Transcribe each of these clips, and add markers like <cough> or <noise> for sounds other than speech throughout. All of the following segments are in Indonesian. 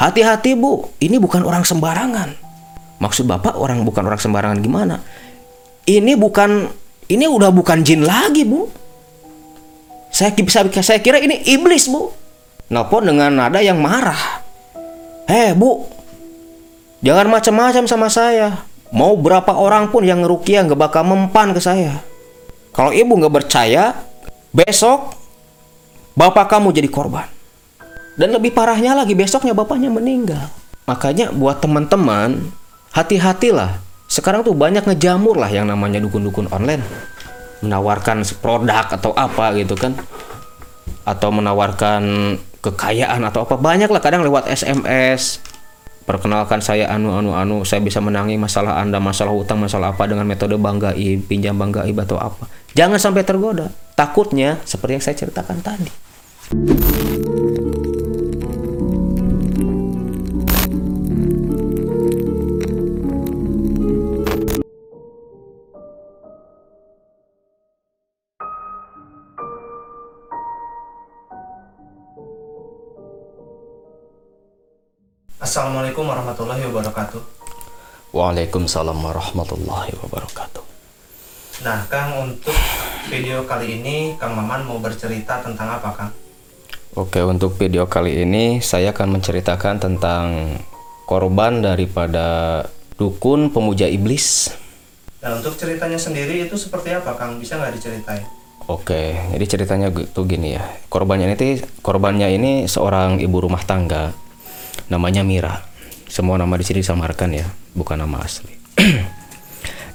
Hati-hati bu, ini bukan orang sembarangan. Maksud bapak orang bukan orang sembarangan gimana? Ini bukan, ini udah bukan jin lagi bu. Saya bisa saya kira ini iblis bu. Nelpon dengan nada yang marah. Heh bu, jangan macam-macam sama saya. Mau berapa orang pun yang ngerukia nggak bakal mempan ke saya. Kalau ibu nggak percaya, besok bapak kamu jadi korban. Dan lebih parahnya lagi besoknya bapaknya meninggal. Makanya buat teman-teman, hati-hatilah. Sekarang tuh banyak ngejamur lah yang namanya dukun-dukun online. Menawarkan produk atau apa gitu kan. Atau menawarkan kekayaan atau apa. Banyak lah kadang lewat SMS. Perkenalkan saya anu anu anu, saya bisa menangi masalah Anda, masalah utang, masalah apa dengan metode Bang Gaib, pinjam Bang Gaib atau apa. Jangan sampai tergoda. Takutnya seperti yang saya ceritakan tadi. Assalamualaikum warahmatullahi wabarakatuh. Waalaikumsalam warahmatullahi wabarakatuh. Nah, Kang, untuk video kali ini Kang Maman mau bercerita tentang apa, Kang? Oke, untuk video kali ini saya akan menceritakan tentang korban daripada dukun pemuja iblis. Nah, untuk ceritanya sendiri itu seperti apa, Kang? Bisa nggak diceritain? Oke, jadi ceritanya tuh gini ya. Korbannya ini korbannya ini seorang ibu rumah tangga namanya Mira. Semua nama di sini disamarkan ya, bukan nama asli. <clears throat>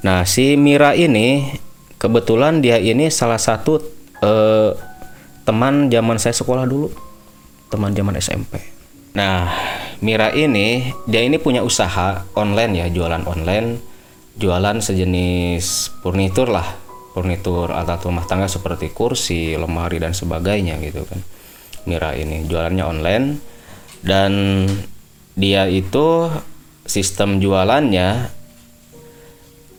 nah, si Mira ini kebetulan dia ini salah satu eh, teman zaman saya sekolah dulu, teman zaman SMP. Nah, Mira ini dia ini punya usaha online ya, jualan online, jualan sejenis furnitur lah, furnitur alat rumah tangga seperti kursi, lemari dan sebagainya gitu kan. Mira ini jualannya online dan dia itu sistem jualannya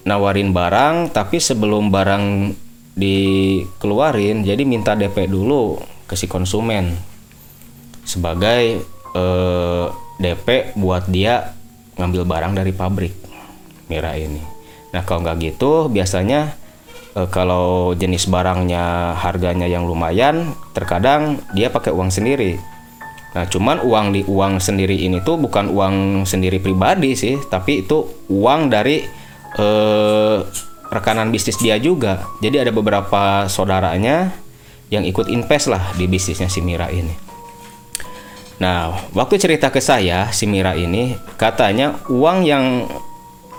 nawarin barang tapi sebelum barang dikeluarin jadi minta DP dulu ke si konsumen sebagai eh, DP buat dia ngambil barang dari pabrik Mira ini. Nah kalau nggak gitu biasanya eh, kalau jenis barangnya harganya yang lumayan terkadang dia pakai uang sendiri Nah, cuman uang di uang sendiri ini tuh bukan uang sendiri pribadi sih, tapi itu uang dari eh, rekanan bisnis dia juga. Jadi ada beberapa saudaranya yang ikut invest lah di bisnisnya si Mira ini. Nah, waktu cerita ke saya si Mira ini katanya uang yang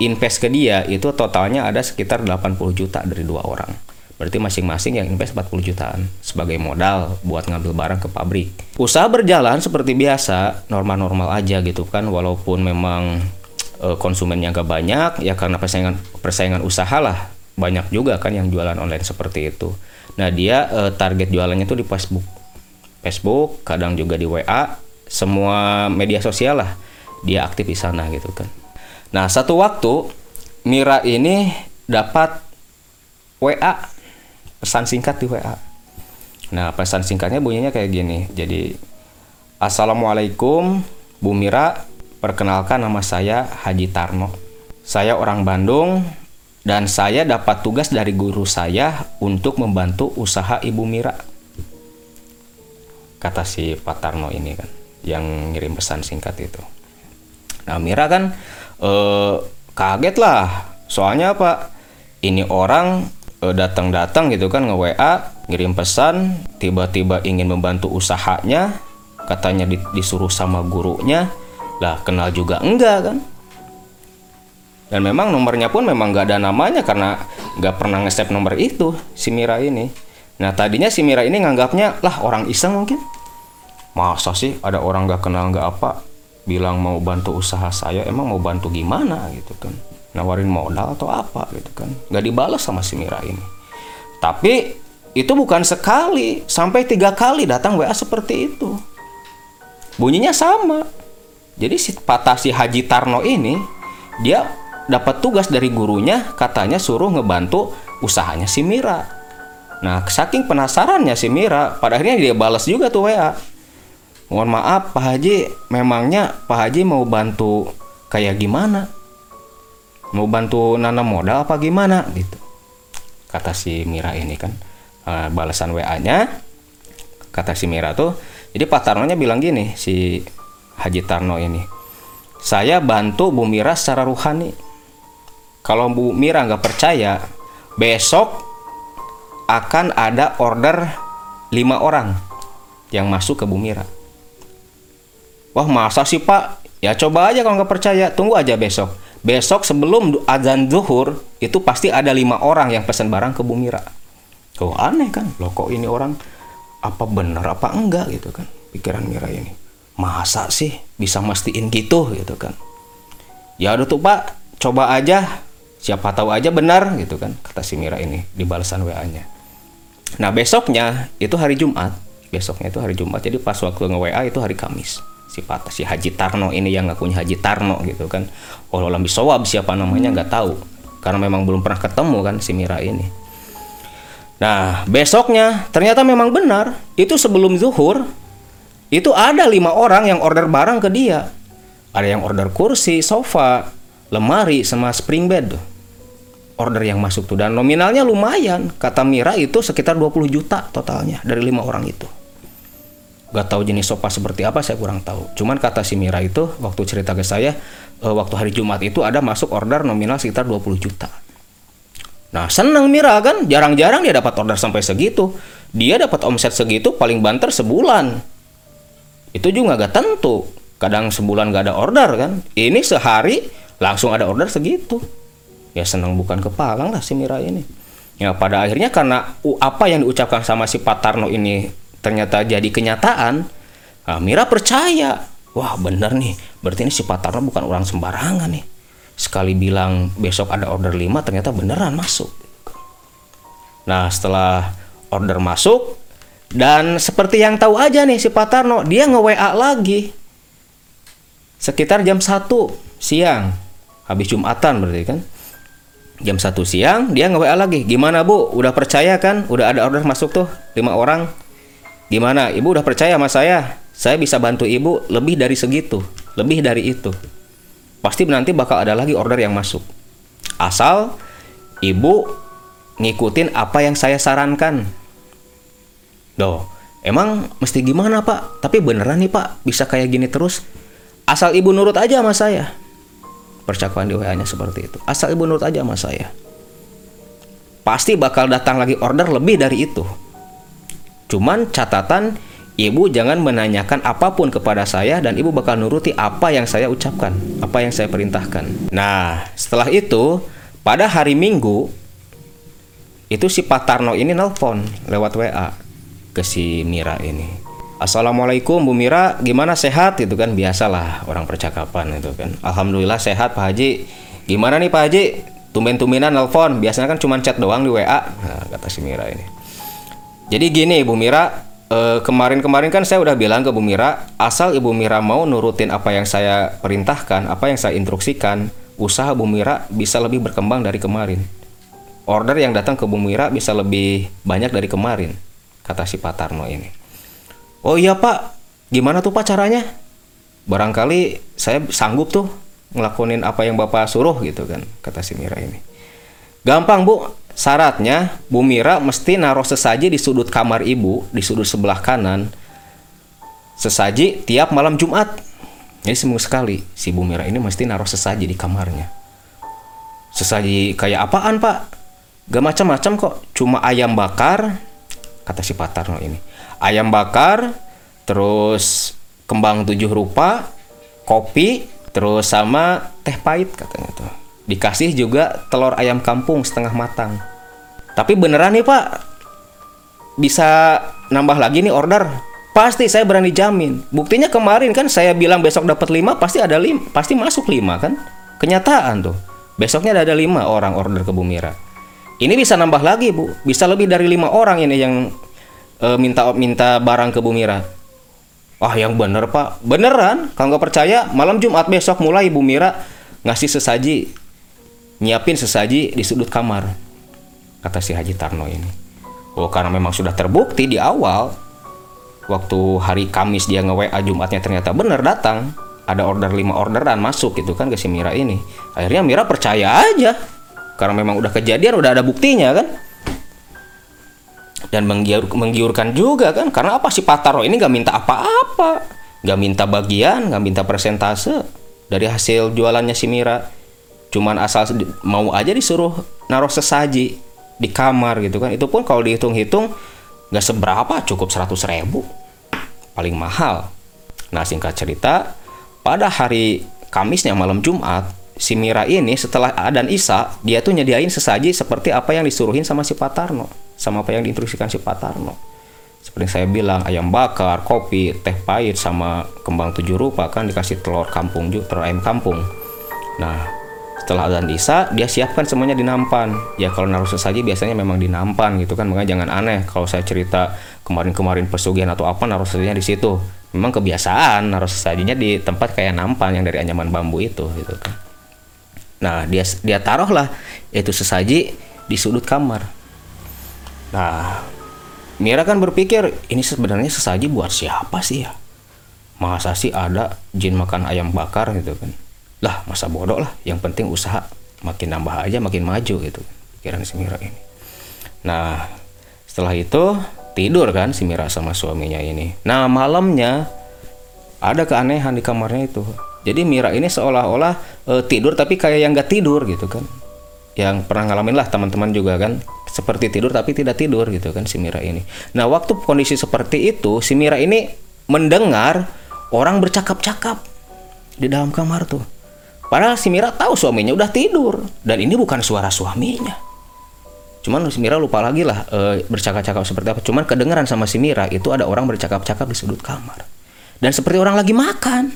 invest ke dia itu totalnya ada sekitar 80 juta dari dua orang. Berarti masing-masing yang invest 40 jutaan sebagai modal buat ngambil barang ke pabrik. Usaha berjalan seperti biasa, normal-normal aja gitu kan walaupun memang e, konsumennya gak banyak ya karena persaingan persaingan usaha lah banyak juga kan yang jualan online seperti itu. Nah, dia e, target jualannya tuh di Facebook. Facebook, kadang juga di WA, semua media sosial lah dia aktif di sana gitu kan. Nah, satu waktu Mira ini dapat WA pesan singkat di WA. Nah, pesan singkatnya bunyinya kayak gini. Jadi, Assalamualaikum, Bu Mira. Perkenalkan nama saya Haji Tarno. Saya orang Bandung dan saya dapat tugas dari guru saya untuk membantu usaha Ibu Mira. Kata si Pak Tarno ini kan, yang ngirim pesan singkat itu. Nah, Mira kan eh, kaget lah. Soalnya apa? Ini orang datang-datang gitu kan nge WA ngirim pesan tiba-tiba ingin membantu usahanya katanya di, disuruh sama gurunya lah kenal juga enggak kan? Dan memang nomornya pun memang nggak ada namanya karena nggak pernah nge nomor itu si Mira ini. Nah tadinya si Mira ini nganggapnya lah orang iseng mungkin. Masa sih ada orang nggak kenal nggak apa? Bilang mau bantu usaha saya emang mau bantu gimana? Gitu kan nawarin modal atau apa gitu kan. Nggak dibalas sama si Mira ini. Tapi itu bukan sekali sampai tiga kali datang WA seperti itu. Bunyinya sama. Jadi si patah si Haji Tarno ini dia dapat tugas dari gurunya katanya suruh ngebantu usahanya si Mira. Nah saking penasarannya si Mira pada akhirnya dia balas juga tuh WA mohon maaf Pak Haji memangnya Pak Haji mau bantu kayak gimana mau bantu nanam modal apa gimana? Gitu. Kata si Mira ini kan uh, balasan WA-nya kata si Mira tuh jadi Pak Tarnonya bilang gini si Haji Tarno ini saya bantu Bu Mira secara ruhani. Kalau Bu Mira nggak percaya besok akan ada order lima orang yang masuk ke Bu Mira. Wah masa sih Pak? Ya coba aja kalau nggak percaya. Tunggu aja besok besok sebelum azan zuhur itu pasti ada lima orang yang pesan barang ke Bu Mira. Oh aneh kan, loh kok ini orang apa benar apa enggak gitu kan pikiran Mira ini. Masa sih bisa mastiin gitu gitu kan. Ya udah tuh Pak, coba aja siapa tahu aja benar gitu kan kata si Mira ini di balasan WA-nya. Nah besoknya itu hari Jumat, besoknya itu hari Jumat jadi pas waktu nge-WA itu hari Kamis si patah si Haji Tarno ini yang ngakunya Haji Tarno gitu kan. Allah lambi sowab siapa namanya? Nggak tahu. Karena memang belum pernah ketemu kan si Mira ini. Nah besoknya ternyata memang benar itu sebelum zuhur itu ada lima orang yang order barang ke dia. Ada yang order kursi sofa lemari sama spring bed order yang masuk tuh. Dan nominalnya lumayan kata Mira itu sekitar 20 juta totalnya dari lima orang itu Gak tahu jenis sofa seperti apa saya kurang tahu. Cuman kata si Mira itu waktu cerita ke saya e, waktu hari Jumat itu ada masuk order nominal sekitar 20 juta. Nah seneng Mira kan jarang-jarang dia dapat order sampai segitu. Dia dapat omset segitu paling banter sebulan. Itu juga gak tentu. Kadang sebulan gak ada order kan. Ini sehari langsung ada order segitu. Ya seneng bukan kepalang lah si Mira ini. Ya pada akhirnya karena apa yang diucapkan sama si Patarno ini ternyata jadi kenyataan, nah, Mira percaya. Wah bener nih, berarti ini si Patarno bukan orang sembarangan nih. Sekali bilang besok ada order 5, ternyata beneran masuk. Nah setelah order masuk, dan seperti yang tahu aja nih si Patarno, dia nge-WA lagi. Sekitar jam 1 siang, habis Jumatan berarti kan. Jam 1 siang, dia nge-WA lagi. Gimana bu, udah percaya kan? Udah ada order masuk tuh, 5 orang Gimana? Ibu udah percaya sama saya? Saya bisa bantu ibu lebih dari segitu, lebih dari itu. Pasti nanti bakal ada lagi order yang masuk. Asal ibu ngikutin apa yang saya sarankan. Doh, emang mesti gimana pak? Tapi beneran nih pak, bisa kayak gini terus? Asal ibu nurut aja sama saya. Percakapan di WA-nya seperti itu. Asal ibu nurut aja sama saya. Pasti bakal datang lagi order lebih dari itu. Cuman catatan ibu jangan menanyakan apa pun kepada saya dan ibu bakal nuruti apa yang saya ucapkan, apa yang saya perintahkan. Nah, setelah itu pada hari Minggu itu si Pak Tarno ini nelpon lewat WA ke si Mira ini. Assalamualaikum Bu Mira, gimana sehat itu kan biasalah orang percakapan itu kan. Alhamdulillah sehat Pak Haji. Gimana nih Pak Haji? Tumben-tumbenan nelpon, biasanya kan cuma chat doang di WA. Nah, kata si Mira ini. Jadi gini Bu Mira, eh, kemarin-kemarin kan saya udah bilang ke Bu Mira, asal Ibu Mira mau nurutin apa yang saya perintahkan, apa yang saya instruksikan, usaha Bu Mira bisa lebih berkembang dari kemarin. Order yang datang ke Bu Mira bisa lebih banyak dari kemarin, kata si Pak Tarno ini. Oh iya Pak, gimana tuh Pak caranya? Barangkali saya sanggup tuh ngelakonin apa yang Bapak suruh gitu kan, kata si Mira ini. Gampang Bu, Syaratnya, Bu Mira mesti naruh sesaji di sudut kamar ibu, di sudut sebelah kanan. Sesaji tiap malam Jumat. Jadi seminggu sekali si Bu Mira ini mesti naruh sesaji di kamarnya. Sesaji kayak apaan pak? Gak macam-macam kok, cuma ayam bakar, kata si Patarno ini. Ayam bakar, terus kembang tujuh rupa, kopi, terus sama teh pahit katanya tuh. Dikasih juga telur ayam kampung setengah matang. Tapi beneran nih pak, bisa nambah lagi nih order. Pasti saya berani jamin. Buktinya kemarin kan saya bilang besok dapat 5, pasti ada 5, pasti masuk 5 kan? Kenyataan tuh. Besoknya ada 5 orang order ke Bu Mira. Ini bisa nambah lagi, Bu. Bisa lebih dari 5 orang ini yang uh, minta minta barang ke Bu Mira. Wah, yang bener, Pak. Beneran? Kalau nggak percaya, malam Jumat besok mulai Bu Mira ngasih sesaji nyiapin sesaji di sudut kamar kata si Haji Tarno ini. Oh karena memang sudah terbukti di awal waktu hari Kamis dia nge WA Jumatnya ternyata bener datang ada order 5 orderan masuk gitu kan ke si Mira ini. Akhirnya Mira percaya aja karena memang udah kejadian udah ada buktinya kan. Dan menggiur, menggiurkan juga kan karena apa? Si Pataro ini nggak minta apa-apa nggak minta bagian nggak minta persentase dari hasil jualannya si Mira cuman asal mau aja disuruh naruh sesaji di kamar gitu kan. Itu pun kalau dihitung-hitung nggak seberapa cukup 100 ribu. Paling mahal. Nah singkat cerita pada hari Kamisnya malam Jumat si Mira ini setelah Adan Isa dia tuh nyediain sesaji seperti apa yang disuruhin sama si Patarno sama apa yang diinstruksikan si Patarno seperti saya bilang ayam bakar kopi teh pahit sama kembang tujuh rupa kan dikasih telur kampung juga telur ayam kampung. Nah setelah Adan Isa dia siapkan semuanya di nampan ya kalau naruh sesaji biasanya memang di nampan gitu kan makanya jangan aneh kalau saya cerita kemarin-kemarin pesugihan atau apa naruh sesajinya di situ memang kebiasaan naruh sesajinya di tempat kayak nampan yang dari anyaman bambu itu gitu kan Nah, dia dia taruhlah itu sesaji di sudut kamar. Nah, Mira kan berpikir ini sebenarnya sesaji buat siapa sih ya? Masa sih ada jin makan ayam bakar gitu kan? Lah, masa bodoh lah. Yang penting usaha makin nambah aja makin maju gitu. Pikiran si Mira ini. Nah, setelah itu tidur kan si Mira sama suaminya ini. Nah, malamnya ada keanehan di kamarnya itu. Jadi Mira ini seolah-olah eh, tidur tapi kayak yang nggak tidur gitu kan. Yang pernah ngalamin lah teman-teman juga kan seperti tidur tapi tidak tidur gitu kan si Mira ini. Nah waktu kondisi seperti itu si Mira ini mendengar orang bercakap-cakap di dalam kamar tuh. Padahal si Mira tahu suaminya udah tidur dan ini bukan suara suaminya. Cuman si Mira lupa lagi lah eh, bercakap-cakap seperti apa. Cuman kedengeran sama si Mira itu ada orang bercakap-cakap di sudut kamar. Dan seperti orang lagi makan.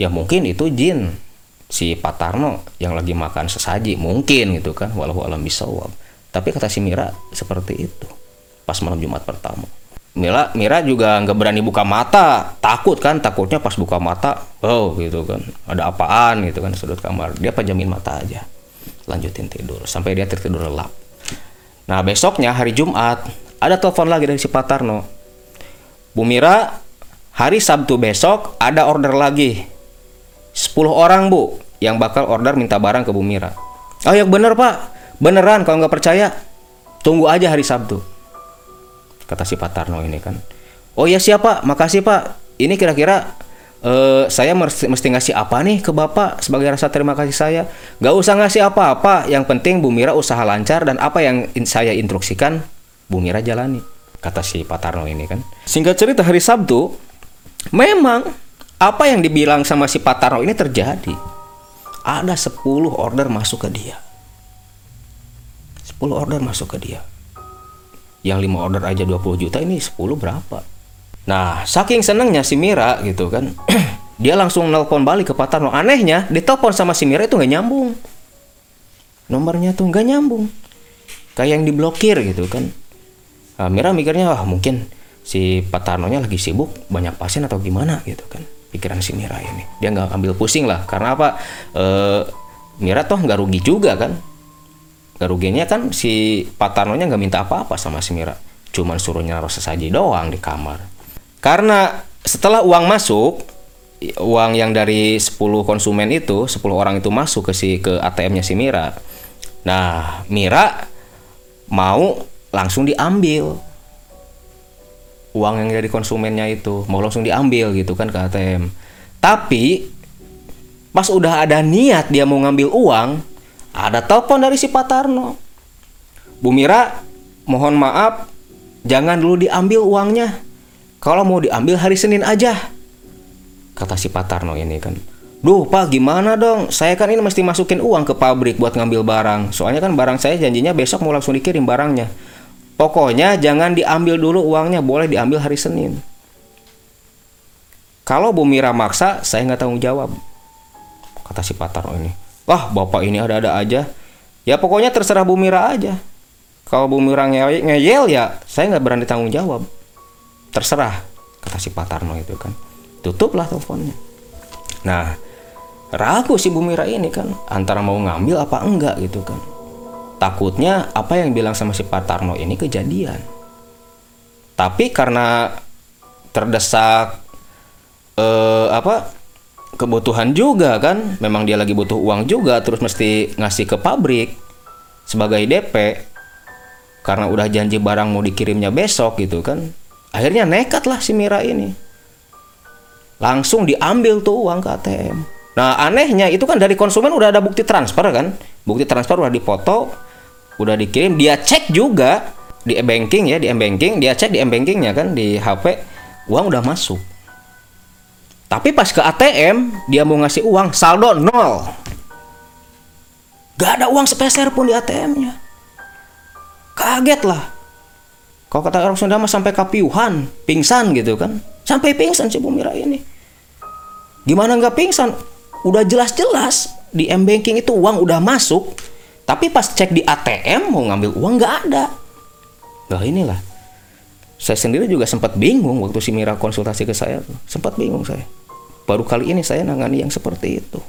Ya mungkin itu jin si Patarno yang lagi makan sesaji mungkin gitu kan walau alam bisawab. Tapi kata si Mira seperti itu pas malam Jumat pertama. Mira Mira juga nggak berani buka mata, takut kan, takutnya pas buka mata, oh gitu kan, ada apaan gitu kan sudut kamar. Dia pajamin mata aja, lanjutin tidur sampai dia tertidur lelap. Nah besoknya hari Jumat ada telepon lagi dari si Patarno. Bu Mira hari Sabtu besok ada order lagi 10 orang bu yang bakal order minta barang ke Bu Mira. Oh ya bener pak, beneran kalau nggak percaya tunggu aja hari Sabtu. Kata si Patarno ini kan. Oh ya siapa, makasih pak. Ini kira-kira eh, saya mesti, mesti ngasih apa nih ke bapak sebagai rasa terima kasih saya? Gak usah ngasih apa-apa. Yang penting Bu Mira usaha lancar dan apa yang in- saya instruksikan Bu Mira jalani. Kata si Patarno ini kan. Singkat cerita hari Sabtu, memang apa yang dibilang sama si Patarno ini terjadi. Ada 10 order masuk ke dia. 10 order masuk ke dia. Yang 5 order aja 20 juta ini 10 berapa? Nah, saking senengnya si Mira gitu kan. <clears throat> dia langsung nelpon balik ke Patarno. Anehnya, ditelepon sama si Mira itu nggak nyambung. Nomornya tuh nggak nyambung. Kayak yang diblokir gitu kan. Nah, Mira mikirnya wah mungkin si Patarnonya lagi sibuk banyak pasien atau gimana gitu kan pikiran si Mira ini dia nggak ambil pusing lah karena apa Eh, Mira toh nggak rugi juga kan ruginya kan si Patarnonya nggak minta apa-apa sama si Mira. Cuman suruh naruh sesaji doang di kamar. Karena setelah uang masuk uang yang dari 10 konsumen itu 10 orang itu masuk ke si ke ATM-nya si Mira. Nah Mira mau langsung diambil uang yang dari konsumennya itu. Mau langsung diambil gitu kan ke ATM tapi pas udah ada niat dia mau ngambil uang ada telepon dari si Patarno Bu Mira mohon maaf. Jangan dulu diambil uangnya. Kalau mau diambil hari Senin aja. Kata si Patarno ini kan. Duh pak gimana dong? Saya kan ini mesti masukin uang ke pabrik buat ngambil barang. Soalnya kan barang saya janjinya besok mau langsung dikirim barangnya. Pokoknya jangan diambil dulu uangnya boleh diambil hari Senin. Kalau Bu Mira maksa saya nggak tanggung jawab kata si Patarno ini wah bapak ini ada-ada aja. Ya pokoknya terserah Bu Mira aja. Kalau Bu Mira nge- ngeyel ya saya nggak berani tanggung jawab. Terserah kata si Patarno itu kan. Tutuplah teleponnya. Nah ragu si Bu Mira ini kan antara mau ngambil apa enggak gitu kan. Takutnya apa yang bilang sama si Patarno ini kejadian. Tapi karena terdesak eh, apa kebutuhan juga kan. Memang dia lagi butuh uang juga terus mesti ngasih ke pabrik sebagai DP karena udah janji barang mau dikirimnya besok gitu kan. Akhirnya nekat lah si Mira ini. Langsung diambil tuh uang ke ATM nah anehnya itu kan dari konsumen udah ada bukti transfer kan. Bukti transfer udah dipoto udah dikirim. Dia cek juga di e-banking ya di e-banking. Dia cek di e-bankingnya kan di HP uang udah masuk tapi pas ke ATM, dia mau ngasih uang, saldo nol. Gak ada uang sepeser pun di ATM-nya. Kaget lah. Kalau kata orang Sunda mah sampai kapiuhan, pingsan gitu kan. Sampai pingsan si Bu Mira ini. Gimana nggak pingsan? Udah jelas-jelas di M-Banking itu uang udah masuk. Tapi pas cek di ATM mau ngambil uang nggak ada. Nah inilah. Saya sendiri juga sempat bingung waktu si Mira konsultasi ke saya. Sempat bingung saya baru kali ini saya nangani yang seperti itu.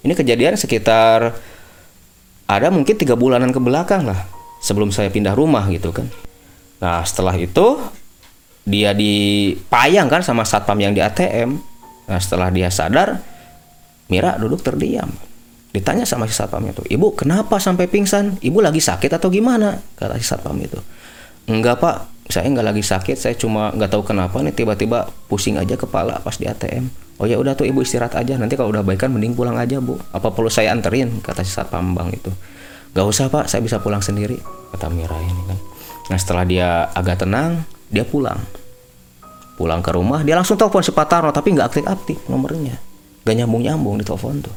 Ini kejadian sekitar ada mungkin tiga bulanan ke belakang lah sebelum saya pindah rumah gitu kan. Nah setelah itu dia dipayang kan sama satpam yang di ATM nah setelah dia sadar Mira duduk terdiam. Ditanya sama si satpamnya tuh ibu kenapa sampai pingsan? Ibu lagi sakit atau gimana? Kata si satpam itu enggak pak saya nggak lagi sakit saya cuma nggak tahu kenapa nih tiba-tiba pusing aja kepala pas di ATM oh ya udah tuh ibu istirahat aja nanti kalau udah baikan mending pulang aja bu. Apa perlu saya anterin? Kata si satpam bank itu. Gak usah pak saya bisa pulang sendiri kata Mira ini kan. Nah setelah dia agak tenang dia pulang. Pulang ke rumah dia langsung telepon si Pak Tarno tapi nggak aktif-aktif nomornya. Gak nyambung-nyambung di telepon tuh.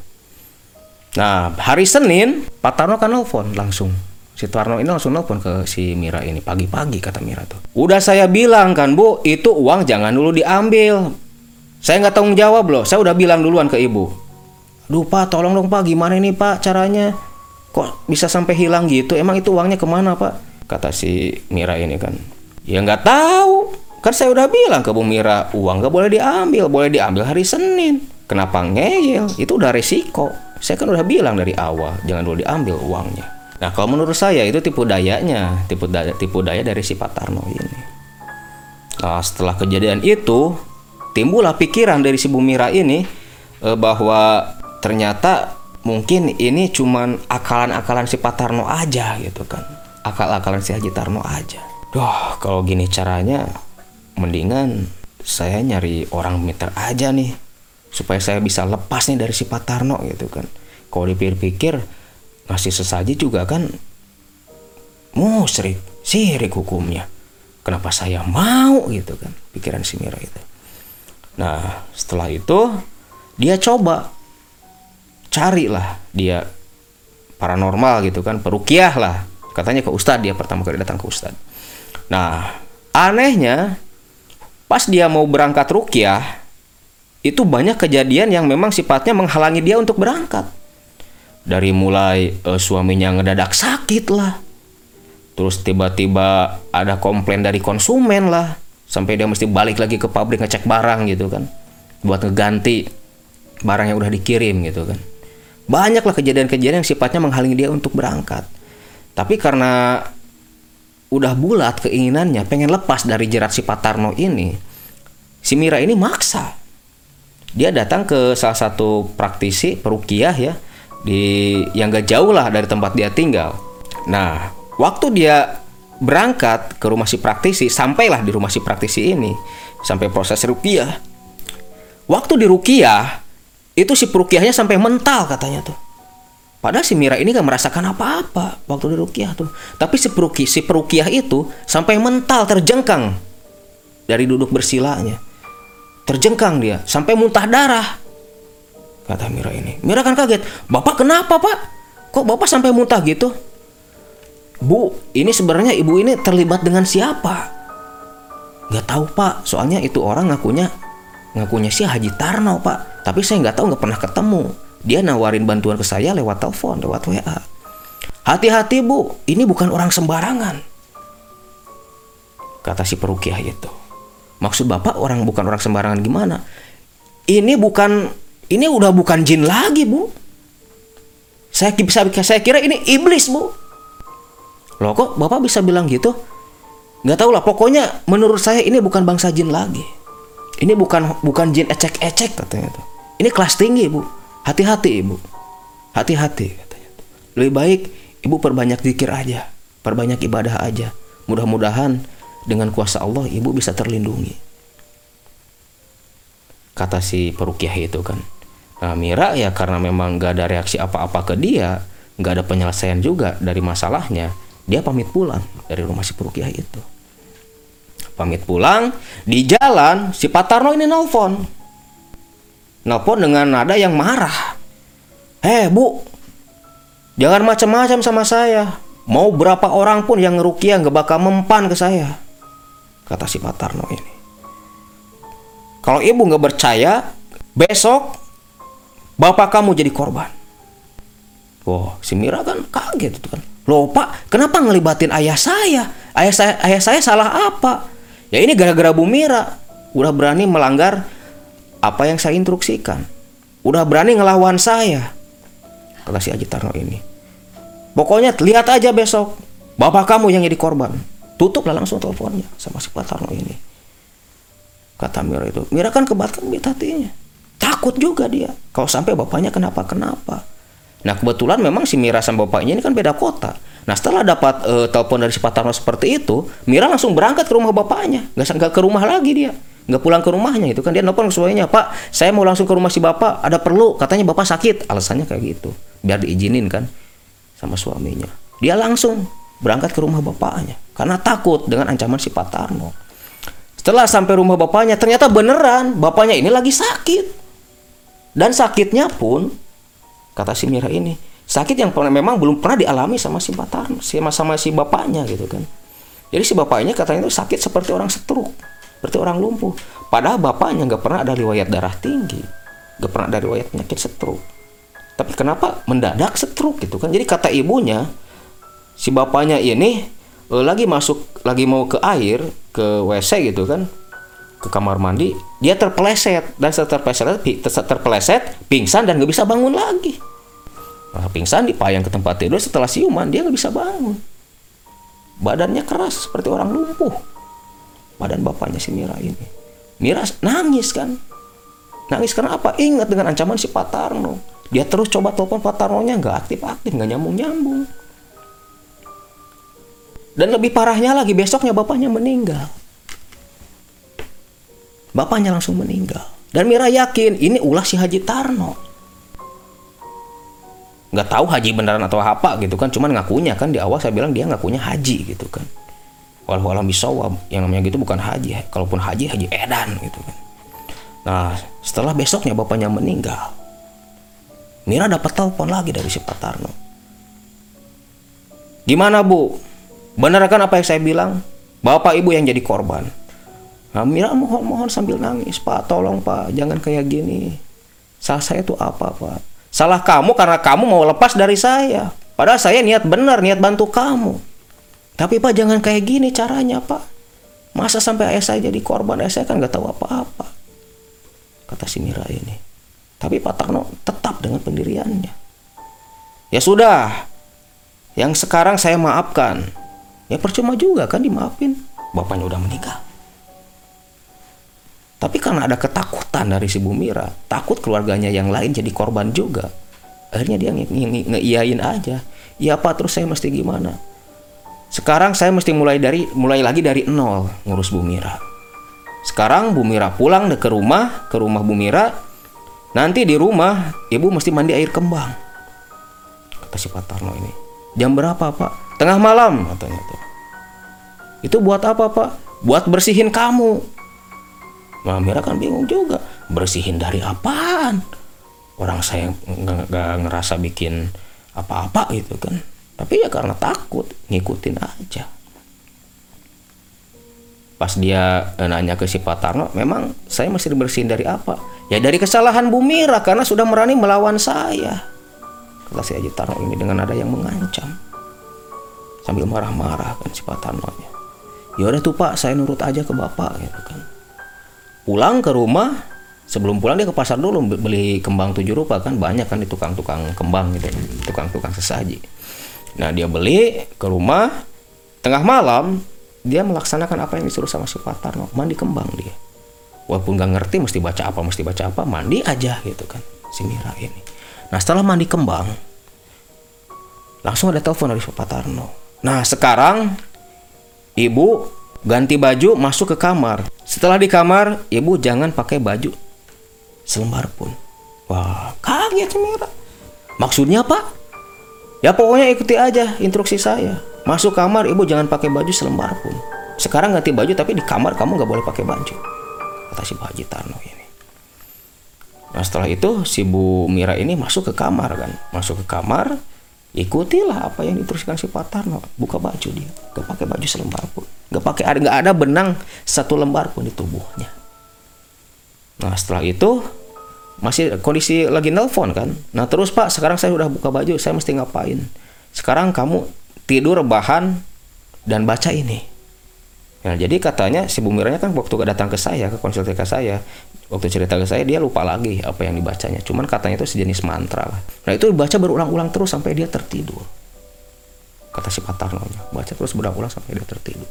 Nah hari Senin Pak Tarno kan nelfon langsung si Tarno ini langsung nelfon ke si Mira ini pagi-pagi kata Mira tuh udah saya bilang kan bu itu uang jangan dulu diambil saya nggak tanggung jawab loh. Saya udah bilang duluan ke ibu. Duh pak, tolong dong pak, gimana ini pak caranya? Kok bisa sampai hilang gitu? Emang itu uangnya ke mana pak? Kata si Mira ini kan. Ya nggak tahu. Kan saya udah bilang ke Bu Mira, uang nggak boleh diambil, boleh diambil hari Senin. Kenapa ngeyel? Itu udah resiko. Saya kan udah bilang dari awal, jangan dulu diambil uangnya. Nah kalau menurut saya itu tipu dayanya, tipu daya, tipu daya dari si Pak Tarno ini. Nah setelah kejadian itu, timbullah pikiran dari si Bumira ini eh, bahwa ternyata mungkin ini cuman akalan-akalan si Patarno aja gitu kan. Akal-akalan si Haji Tarno aja. Duh, kalau gini caranya mendingan saya nyari orang meter aja nih supaya saya bisa lepas nih dari si Patarno gitu kan. Kalau dipikir-pikir ngasih sesaji juga kan musrik sirik hukumnya kenapa saya mau gitu kan pikiran si Mira itu Nah, setelah itu dia coba carilah dia paranormal gitu kan, perukiah lah. Katanya ke ustadz dia pertama kali datang ke ustadz. Nah, anehnya pas dia mau berangkat rukiah itu banyak kejadian yang memang sifatnya menghalangi dia untuk berangkat. Dari mulai uh, suaminya ngedadak sakit lah. Terus tiba-tiba ada komplain dari konsumen lah. Sampai dia mesti balik lagi ke pabrik ngecek barang gitu kan. Buat ngeganti barang yang udah dikirim gitu kan. Banyaklah kejadian-kejadian yang sifatnya menghalangi dia untuk berangkat. Tapi karena udah bulat keinginannya pengen lepas dari jerat si Patarno ini si Mira ini maksa. Dia datang ke salah satu praktisi perukiah ya di yang gak jauh lah dari tempat dia tinggal nah waktu dia berangkat ke rumah si praktisi, sampailah di rumah si praktisi ini, sampai proses rukiah. Waktu di rukiah, itu si perukiahnya sampai mental katanya tuh. Padahal si Mira ini gak merasakan apa-apa waktu di rukiah tuh. Tapi si peruki, si perukiah itu sampai mental terjengkang dari duduk bersilanya. Terjengkang dia sampai muntah darah. Kata Mira ini. Mira kan kaget. Bapak kenapa pak? Kok bapak sampai muntah gitu? Bu, ini sebenarnya ibu ini terlibat dengan siapa? Gak tahu pak, soalnya itu orang ngakunya ngakunya sih Haji Tarno pak, tapi saya nggak tahu nggak pernah ketemu. Dia nawarin bantuan ke saya lewat telepon, lewat WA. Hati-hati bu, ini bukan orang sembarangan. Kata si perukiah itu. Maksud bapak orang bukan orang sembarangan gimana? Ini bukan, ini udah bukan jin lagi bu. Saya bisa saya kira ini iblis bu Loh kok Bapak bisa bilang gitu? Nggak tahu lah, pokoknya menurut saya ini bukan bangsa jin lagi. Ini bukan bukan jin ecek-ecek katanya tuh. Ini kelas tinggi bu. Hati-hati ibu. Hati-hati katanya tuh. Lebih baik ibu perbanyak zikir aja, perbanyak ibadah aja. Mudah-mudahan dengan kuasa Allah ibu bisa terlindungi. Kata si perukiah itu kan. Nah Mira ya karena memang gak ada reaksi apa-apa ke dia, gak ada penyelesaian juga dari masalahnya, dia pamit pulang dari rumah si perukiah itu. Pamit pulang di jalan si Patarno ini nelfon nelfon dengan nada yang marah. Eh bu jangan macam-macam sama saya. Mau berapa orang pun yang ngerukia nggak bakal mempan ke saya kata si Patarno ini. Kalau ibu nggak percaya besok bapak kamu jadi korban Wah, si Mira kan kaget itu kan. Loh, Pak, kenapa ngelibatin ayah saya? Ayah saya ayah saya salah apa? Ya ini gara-gara Bu Mira udah berani melanggar apa yang saya instruksikan. Udah berani ngelawan saya. Kata si Aji Tarno ini. Pokoknya lihat aja besok. Bapak kamu yang jadi korban. Tutuplah langsung teleponnya sama si Pak Tarno ini. Kata Mira itu. Mira kan kebakar hatinya. Takut juga dia. Kalau sampai bapaknya kenapa-kenapa. Nah kebetulan memang si Mira sama bapaknya ini kan beda kota. Nah setelah dapat uh, telepon dari si Patarno seperti itu, Mira langsung berangkat ke rumah bapaknya, nggak nggak ke rumah lagi dia, nggak pulang ke rumahnya itu kan dia nelfon ke suaminya, Pak, saya mau langsung ke rumah si bapak, ada perlu, katanya bapak sakit, alasannya kayak gitu, biar diizinin kan sama suaminya. Dia langsung berangkat ke rumah bapaknya karena takut dengan ancaman si Patarno. Setelah sampai rumah bapaknya, ternyata beneran bapaknya ini lagi sakit. Dan sakitnya pun, kata si Mira ini, sakit yang memang belum pernah dialami sama si Batar, sama sama si bapaknya gitu kan. Jadi si bapaknya katanya itu sakit seperti orang stroke, seperti orang lumpuh. Padahal bapaknya nggak pernah ada riwayat darah tinggi, nggak pernah ada riwayat penyakit stroke. Tapi kenapa mendadak stroke gitu kan? Jadi kata ibunya, si bapaknya ini eh, lagi masuk, lagi mau ke air, ke WC gitu kan, ke kamar mandi, dia terpeleset dan setelah terpeleset, terpeleset, pingsan dan nggak bisa bangun lagi. Nah, pingsan dipayang ke tempat tidur setelah siuman dia nggak bisa bangun. Badannya keras seperti orang lumpuh. Badan bapaknya si Mira ini. Mira nangis kan. Nangis karena apa? Ingat dengan ancaman si Patarno. Dia terus coba telepon Patarnonya nggak aktif-aktif, nggak nyambung-nyambung. Dan lebih parahnya lagi besoknya bapaknya meninggal. Bapaknya langsung meninggal. Dan Mira yakin ini ulah si Haji Tarno. Nggak tahu haji beneran atau apa gitu kan cuman ngakunya kan di awal saya bilang dia ngakunya haji gitu kan. Walau alam bisawab yang namanya gitu bukan haji. Kalaupun haji haji edan gitu kan. Nah setelah besoknya bapaknya meninggal Mira dapat telepon lagi dari si Patarno gimana bu? Benar kan apa yang saya bilang? Bapak ibu yang jadi korban nah Mira mohon mohon sambil nangis pak tolong pak jangan kayak gini salah saya itu apa pak Salah kamu karena kamu mau lepas dari saya. Padahal saya niat benar, niat bantu kamu. Tapi Pak jangan kayak gini caranya Pak. Masa sampai ayah saya jadi korban, ayah saya kan nggak tahu apa-apa. Kata si Mira ini. Tapi Pak Tarno tetap dengan pendiriannya. Ya sudah, yang sekarang saya maafkan. Ya percuma juga kan dimaafin. Bapaknya udah meninggal. Tapi karena ada ketakutan dari si Bu Mira, takut keluarganya yang lain jadi korban juga. Akhirnya dia ngeiyain aja. Ya apa terus saya mesti gimana? Sekarang saya mesti mulai dari mulai lagi dari nol ngurus Bu Mira. Sekarang Bu Mira pulang ke rumah, ke rumah Bu Mira. Nanti di rumah ibu mesti mandi air kembang. Kata si Pak Tarno ini. Jam berapa Pak? Tengah malam katanya tuh. Itu buat apa Pak? Buat bersihin kamu. Nah, Mira kan bingung juga bersihin dari apaan? Orang saya nggak ngerasa bikin apa-apa gitu kan. Tapi ya karena takut ngikutin aja. Pas dia eh, nanya ke si Patarno memang saya masih bersihin dari apa? Ya dari kesalahan Bu Mira karena sudah berani melawan saya kata si Aji Tarno ini dengan nada yang mengancam. Sambil marah-marah kan si Patarno ya udah tuh pak saya nurut aja ke bapak gitu kan pulang ke rumah sebelum pulang dia ke pasar dulu beli kembang tujuh rupa kan banyak kan di tukang-tukang kembang gitu tukang-tukang sesaji. Nah dia beli ke rumah tengah malam dia melaksanakan apa yang disuruh sama si Patarno mandi kembang dia. Walaupun nggak ngerti mesti baca apa mesti baca apa mandi aja gitu kan si Mira ini. Nah setelah mandi kembang langsung ada telepon dari Pak Tarno nah sekarang ibu ganti baju masuk ke kamar setelah di kamar ibu jangan pakai baju. Selembar pun. Wah kaget Mira maksudnya pak ya pokoknya ikuti aja instruksi saya. Masuk kamar ibu jangan pakai baju selembar pun. Sekarang ganti baju tapi di kamar kamu nggak boleh pakai baju. Kata si Pak Haji Tarno ini. Nah setelah itu si Bu Mira ini masuk ke kamar kan. Masuk ke kamar ikutilah apa yang diteruskan si Pak Tarno buka baju dia. Nggak pakai baju selembar pun. Nggak pakai ada nggak ada benang satu lembar pun di tubuhnya. Nah setelah itu masih kondisi lagi nelpon kan. Nah terus pak sekarang saya udah buka baju saya mesti ngapain? Sekarang kamu tidur bahan dan baca ini Nah, jadi katanya si Bumiranya kan waktu datang ke saya, ke konsultasi ke saya, waktu cerita ke saya dia lupa lagi apa yang dibacanya. Cuman katanya itu sejenis mantra lah. Nah, itu dibaca berulang-ulang terus sampai dia tertidur. Kata si Patarnonya, baca terus berulang-ulang sampai dia tertidur.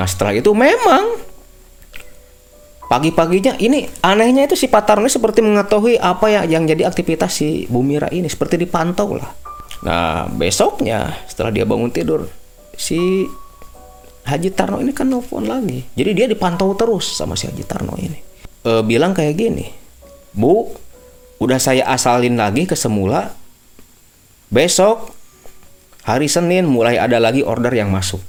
Nah, setelah itu memang pagi-paginya ini anehnya itu si Patarno seperti mengetahui apa yang yang jadi aktivitas si Bumira ini seperti dipantau lah. Nah, besoknya setelah dia bangun tidur, si Haji Tarno ini kan nelfon lagi. Jadi dia dipantau terus sama si Haji Tarno ini. E, bilang kayak gini, Bu, udah saya asalin lagi ke semula. Besok hari Senin mulai ada lagi order yang masuk.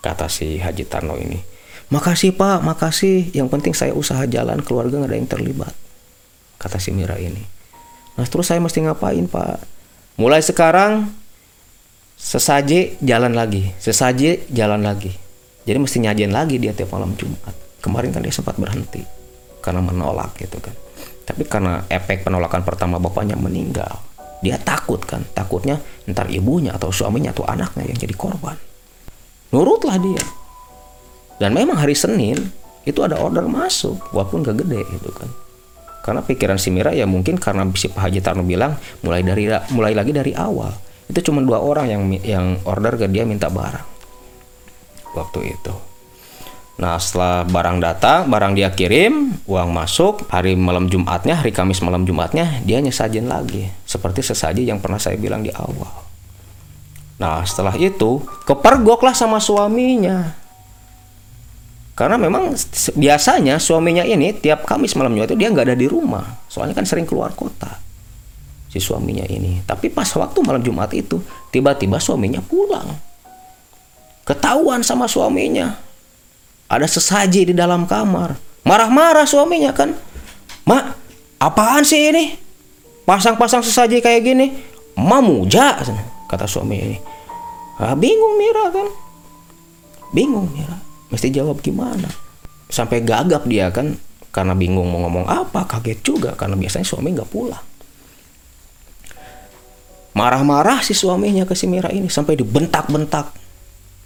Kata si Haji Tarno ini. Makasih Pak, makasih. Yang penting saya usaha jalan, keluarga nggak ada yang terlibat. Kata si Mira ini. Nah terus saya mesti ngapain Pak? Mulai sekarang sesaji jalan lagi. Sesaji jalan lagi. Jadi mesti nyajian lagi dia tiap malam Jumat. Kemarin kan dia sempat berhenti karena menolak gitu kan. Tapi karena efek penolakan pertama bapaknya meninggal dia takut kan. Takutnya ntar ibunya atau suaminya atau anaknya yang jadi korban. Nurutlah dia. Dan memang hari Senin itu ada order masuk walaupun gak gede gitu kan. Karena pikiran si Mira ya mungkin karena si Pak Haji Tarno bilang mulai dari mulai lagi dari awal itu cuma dua orang yang yang order ke dia minta barang. Waktu itu. Nah setelah barang datang barang dia kirim uang masuk hari malam Jumatnya hari Kamis malam Jumatnya dia nyesajin lagi. Seperti sesaji yang pernah saya bilang di awal. Nah setelah itu kepergoklah sama suaminya. Karena memang biasanya suaminya ini tiap Kamis malam Jumat itu dia nggak ada di rumah. Soalnya kan sering keluar kota si suaminya ini. Tapi pas waktu malam Jumat itu, tiba-tiba suaminya pulang. Ketahuan sama suaminya. Ada sesaji di dalam kamar. Marah-marah suaminya kan. Mak, apaan sih ini? Pasang-pasang sesaji kayak gini. Mamuja, kata suami ini. Ah, bingung Mira kan. Bingung Mira. Mesti jawab gimana. Sampai gagap dia kan. Karena bingung mau ngomong apa, kaget juga. Karena biasanya suami nggak pulang marah-marah si suaminya ke si Mira ini sampai dibentak-bentak.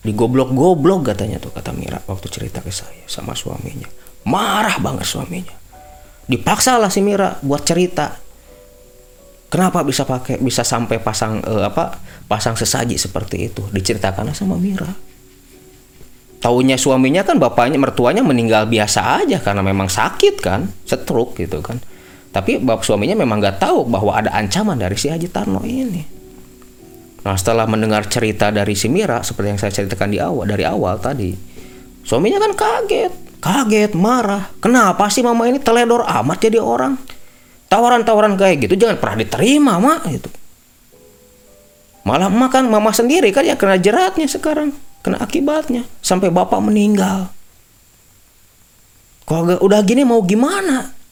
Digoblok-goblok katanya tuh kata Mira waktu cerita ke saya sama suaminya. Marah banget suaminya. Dipaksa lah si Mira buat cerita. Kenapa bisa pakai bisa sampai pasang eh, apa pasang sesaji seperti itu? Diceritakan sama Mira. Taunya suaminya kan bapaknya mertuanya meninggal biasa aja karena memang sakit kan stroke gitu kan tapi bapak suaminya memang nggak tahu bahwa ada ancaman dari si Haji Tarno ini. Nah setelah mendengar cerita dari si Mira seperti yang saya ceritakan di awal dari awal tadi, suaminya kan kaget, kaget, marah. Kenapa sih mama ini teledor amat jadi orang? Tawaran-tawaran kayak gitu jangan pernah diterima mak itu. Malah makan mama sendiri kan yang kena jeratnya sekarang, kena akibatnya sampai bapak meninggal. Kalau udah gini mau gimana?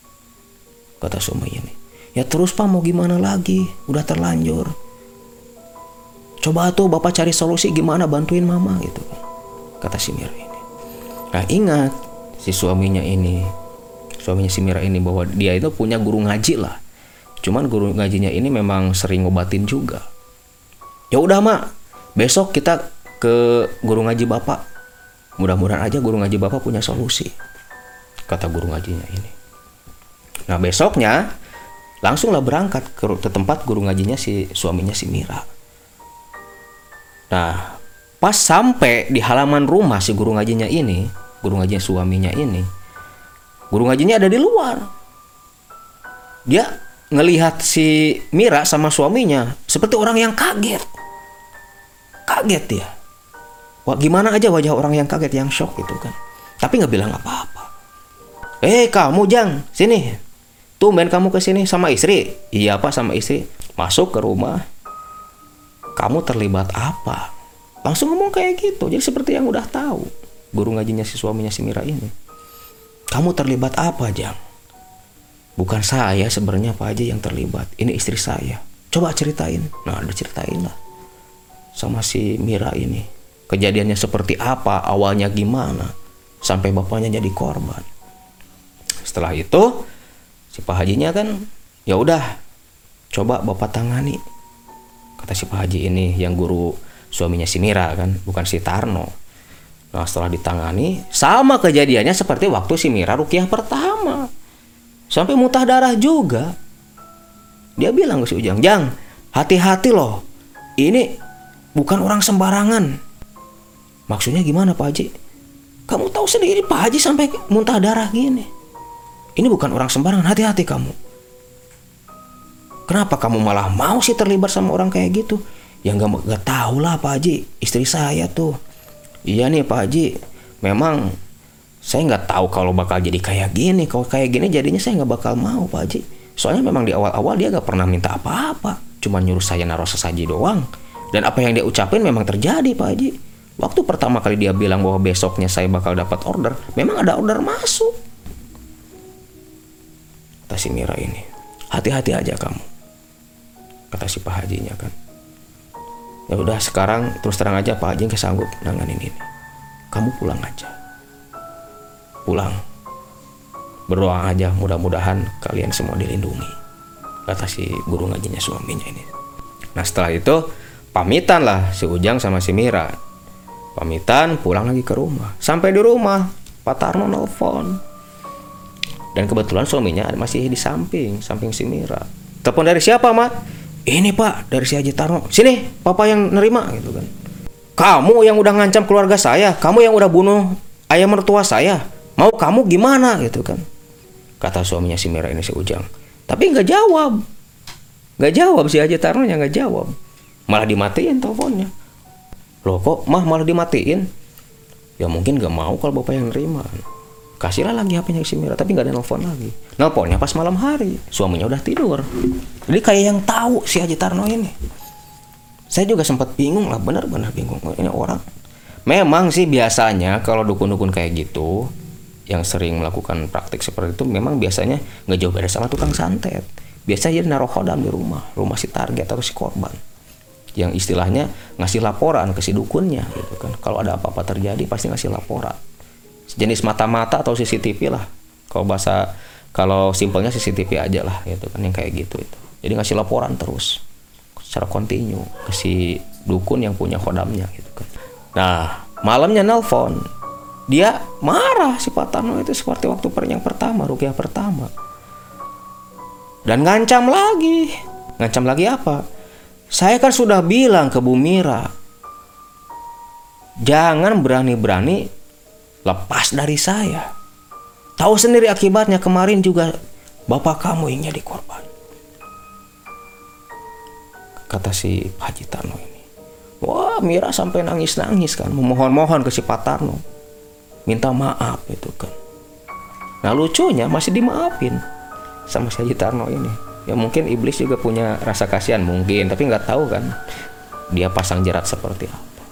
Kata suami ini. Ya terus pak mau gimana lagi, udah terlanjur. Coba tuh bapak cari solusi gimana bantuin mama gitu. Kata si Mira ini. Nah ingat si suaminya ini, suaminya si Mira ini bahwa dia itu punya guru ngaji lah. Cuman guru ngajinya ini memang sering ngobatin juga. Ya udah mak, besok kita ke guru ngaji bapak. Mudah-mudahan aja guru ngaji bapak punya solusi. Kata guru ngajinya ini. Nah besoknya langsunglah berangkat ke, ke tempat guru ngajinya si suaminya si Mira. Nah pas sampai di halaman rumah si guru ngajinya ini, guru ngajinya suaminya ini guru ngajinya ada di luar. Dia ngelihat si Mira sama suaminya seperti orang yang kaget. Kaget dia. Wah, gimana aja wajah orang yang kaget yang shock gitu kan. Tapi nggak bilang apa-apa. Eh kamu jang sini tumben kamu ke sini sama istri? Iya pak sama istri. Masuk ke rumah. Kamu terlibat apa? Langsung ngomong kayak gitu. Jadi seperti yang udah tahu guru ngajinya si suaminya si Mira ini. Kamu terlibat apa jang? Bukan saya sebenarnya Pak Haji yang terlibat. Ini istri saya. Coba ceritain. Nah diceritain lah sama si Mira ini. Kejadiannya seperti apa? Awalnya gimana? Sampai bapaknya jadi korban. Setelah itu si Pak Hajinya kan ya udah coba bapak tangani. Kata si Pak Haji ini yang guru suaminya si Mira kan bukan si Tarno. Nah setelah ditangani sama kejadiannya seperti waktu si Mira rukiah pertama. Sampai muntah darah juga. Dia bilang ke si Ujang Jang hati-hati loh. Ini bukan orang sembarangan. Maksudnya gimana Pak Haji? Kamu tahu sendiri Pak Haji sampai muntah darah gini ini bukan orang sembarangan hati-hati kamu. Kenapa kamu malah mau sih terlibat sama orang kayak gitu? Ya nggak nggak tahu lah Pak Haji. Istri saya tuh. Iya nih Pak Haji. Memang saya nggak tahu kalau bakal jadi kayak gini. Kalau kayak gini jadinya saya nggak bakal mau Pak Haji. Soalnya memang di awal-awal dia nggak pernah minta apa-apa. Cuma nyuruh saya naruh sesaji doang. Dan apa yang dia ucapin memang terjadi Pak Haji. Waktu pertama kali dia bilang bahwa besoknya saya bakal dapat order memang ada order masuk kata si Mira ini hati-hati aja kamu kata si Pak Hajinya kan. Ya udah sekarang terus terang aja Pak Haji nggak sanggup nanganin ini. Kamu pulang aja. Pulang? Berdoa aja mudah-mudahan kalian semua dilindungi kata si guru ngajinya suaminya ini. Nah setelah itu pamitan lah si Ujang sama si Mira. Pamitan pulang lagi ke rumah. Sampai di rumah Pak Tarno nelfon dan kebetulan suaminya masih di samping samping si Mira. Telepon dari siapa mak ini pak dari si Haji Tarno. Sini papa yang nerima gitu kan. Kamu yang udah ngancam keluarga saya kamu yang udah bunuh ayah mertua saya. Mau kamu gimana gitu kan. Kata suaminya si Mira ini si Ujang. Tapi nggak jawab. Nggak jawab si Haji Tarno yang nggak jawab. Malah dimatiin teleponnya. Loh kok mah malah dimatiin? Ya mungkin nggak mau kalau bapak yang nerima kasihlah lagi HP-nya si Mira tapi nggak ada nelfon lagi. Nelponnya pas malam hari suaminya udah tidur. Jadi kayak yang tahu si Haji Tarno ini. Saya juga sempat bingung lah benar-benar bingung. Ini orang. Memang sih biasanya kalau dukun-dukun kayak gitu yang sering melakukan praktik seperti itu memang biasanya nggak jauh beda sama tukang santet. Biasanya dia naruh hodam di rumah rumah si target atau si korban. Yang istilahnya ngasih laporan ke si dukunnya gitu kan. Kalau ada apa-apa terjadi pasti ngasih laporan jenis mata-mata atau CCTV lah. Kalau bahasa kalau simpelnya CCTV aja lah gitu kan yang kayak gitu itu. Jadi ngasih laporan terus secara kontinu ke si dukun yang punya kodamnya gitu kan. Nah malamnya nelpon. Dia marah si Pak Tarno itu seperti waktu per yang pertama rupiah pertama. Dan ngancam lagi. Ngancam lagi apa? Saya kan sudah bilang ke Bu Mira jangan berani-berani lepas dari saya. Tahu sendiri akibatnya kemarin juga bapak kamu yang jadi korban. Kata si Haji Tarno ini. Wah Mira sampai nangis-nangis kan. Memohon-mohon ke si Pak Tarno. Minta maaf itu kan. Nah lucunya masih dimaafin sama si Haji Tarno ini. Ya mungkin iblis juga punya rasa kasihan mungkin. Tapi nggak tahu kan. Dia pasang jerat seperti apa.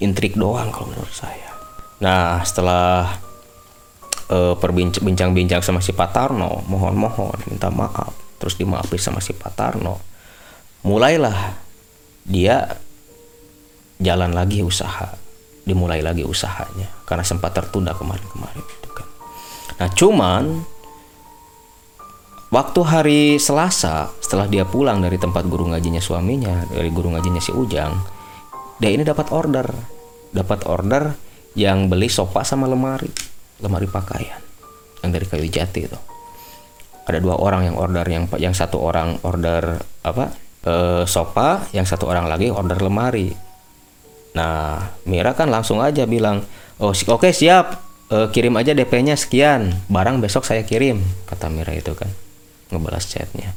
Intrik doang kalau menurut saya. Nah, setelah uh, perbincang-bincang sama si Pak Tarno, mohon-mohon minta maaf, terus dimaafin sama si Pak Tarno, mulailah dia jalan lagi usaha, dimulai lagi usahanya karena sempat tertunda kemarin-kemarin itu kan. Nah, cuman waktu hari Selasa setelah dia pulang dari tempat guru ngajinya suaminya, dari guru ngajinya si Ujang, dia ini dapat order, dapat order yang beli sofa sama lemari. Lemari pakaian. Yang dari kayu jati itu ada dua orang yang order yang yang satu orang order apa e, sofa yang satu orang lagi order lemari. Nah Mira kan langsung aja bilang oh oke siap. Eh, kirim aja DP-nya sekian. Barang besok saya kirim kata Mira itu kan. Ngebalas chatnya.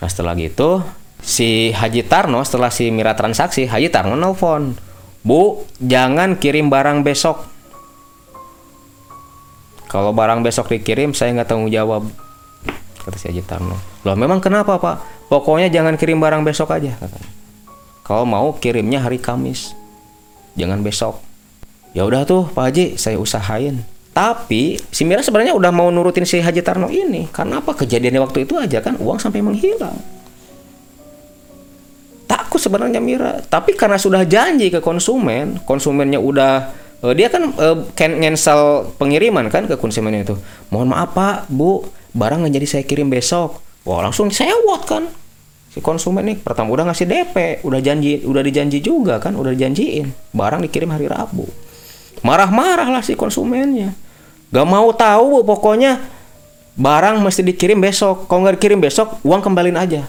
Nah setelah gitu si Haji Tarno setelah si Mira transaksi Haji Tarno nelfon Bu jangan kirim barang besok. Kalau barang besok dikirim saya nggak tanggung jawab kata si Haji Tarno. Loh memang kenapa pak? Pokoknya jangan kirim barang besok aja katanya. Kalau mau kirimnya hari Kamis. Jangan besok. Ya udah tuh Pak Haji saya usahain. Tapi si Mira sebenarnya udah mau nurutin si Haji Tarno ini. Karena apa? Kejadiannya waktu itu aja kan uang sampai menghilang takut sebenarnya Mira. Tapi karena sudah janji ke konsumen konsumennya udah eh, dia kan eh, can- cancel pengiriman kan ke konsumennya itu. Mohon maaf pak bu barang nggak jadi saya kirim besok. Wah langsung sewot kan. Si konsumen nih pertama udah ngasih DP udah janji udah dijanji juga kan udah dijanjiin. Barang dikirim hari Rabu. Marah-marah lah si konsumennya. Gak mau tahu bu pokoknya barang mesti dikirim besok. Kalau nggak dikirim besok uang kembalin aja.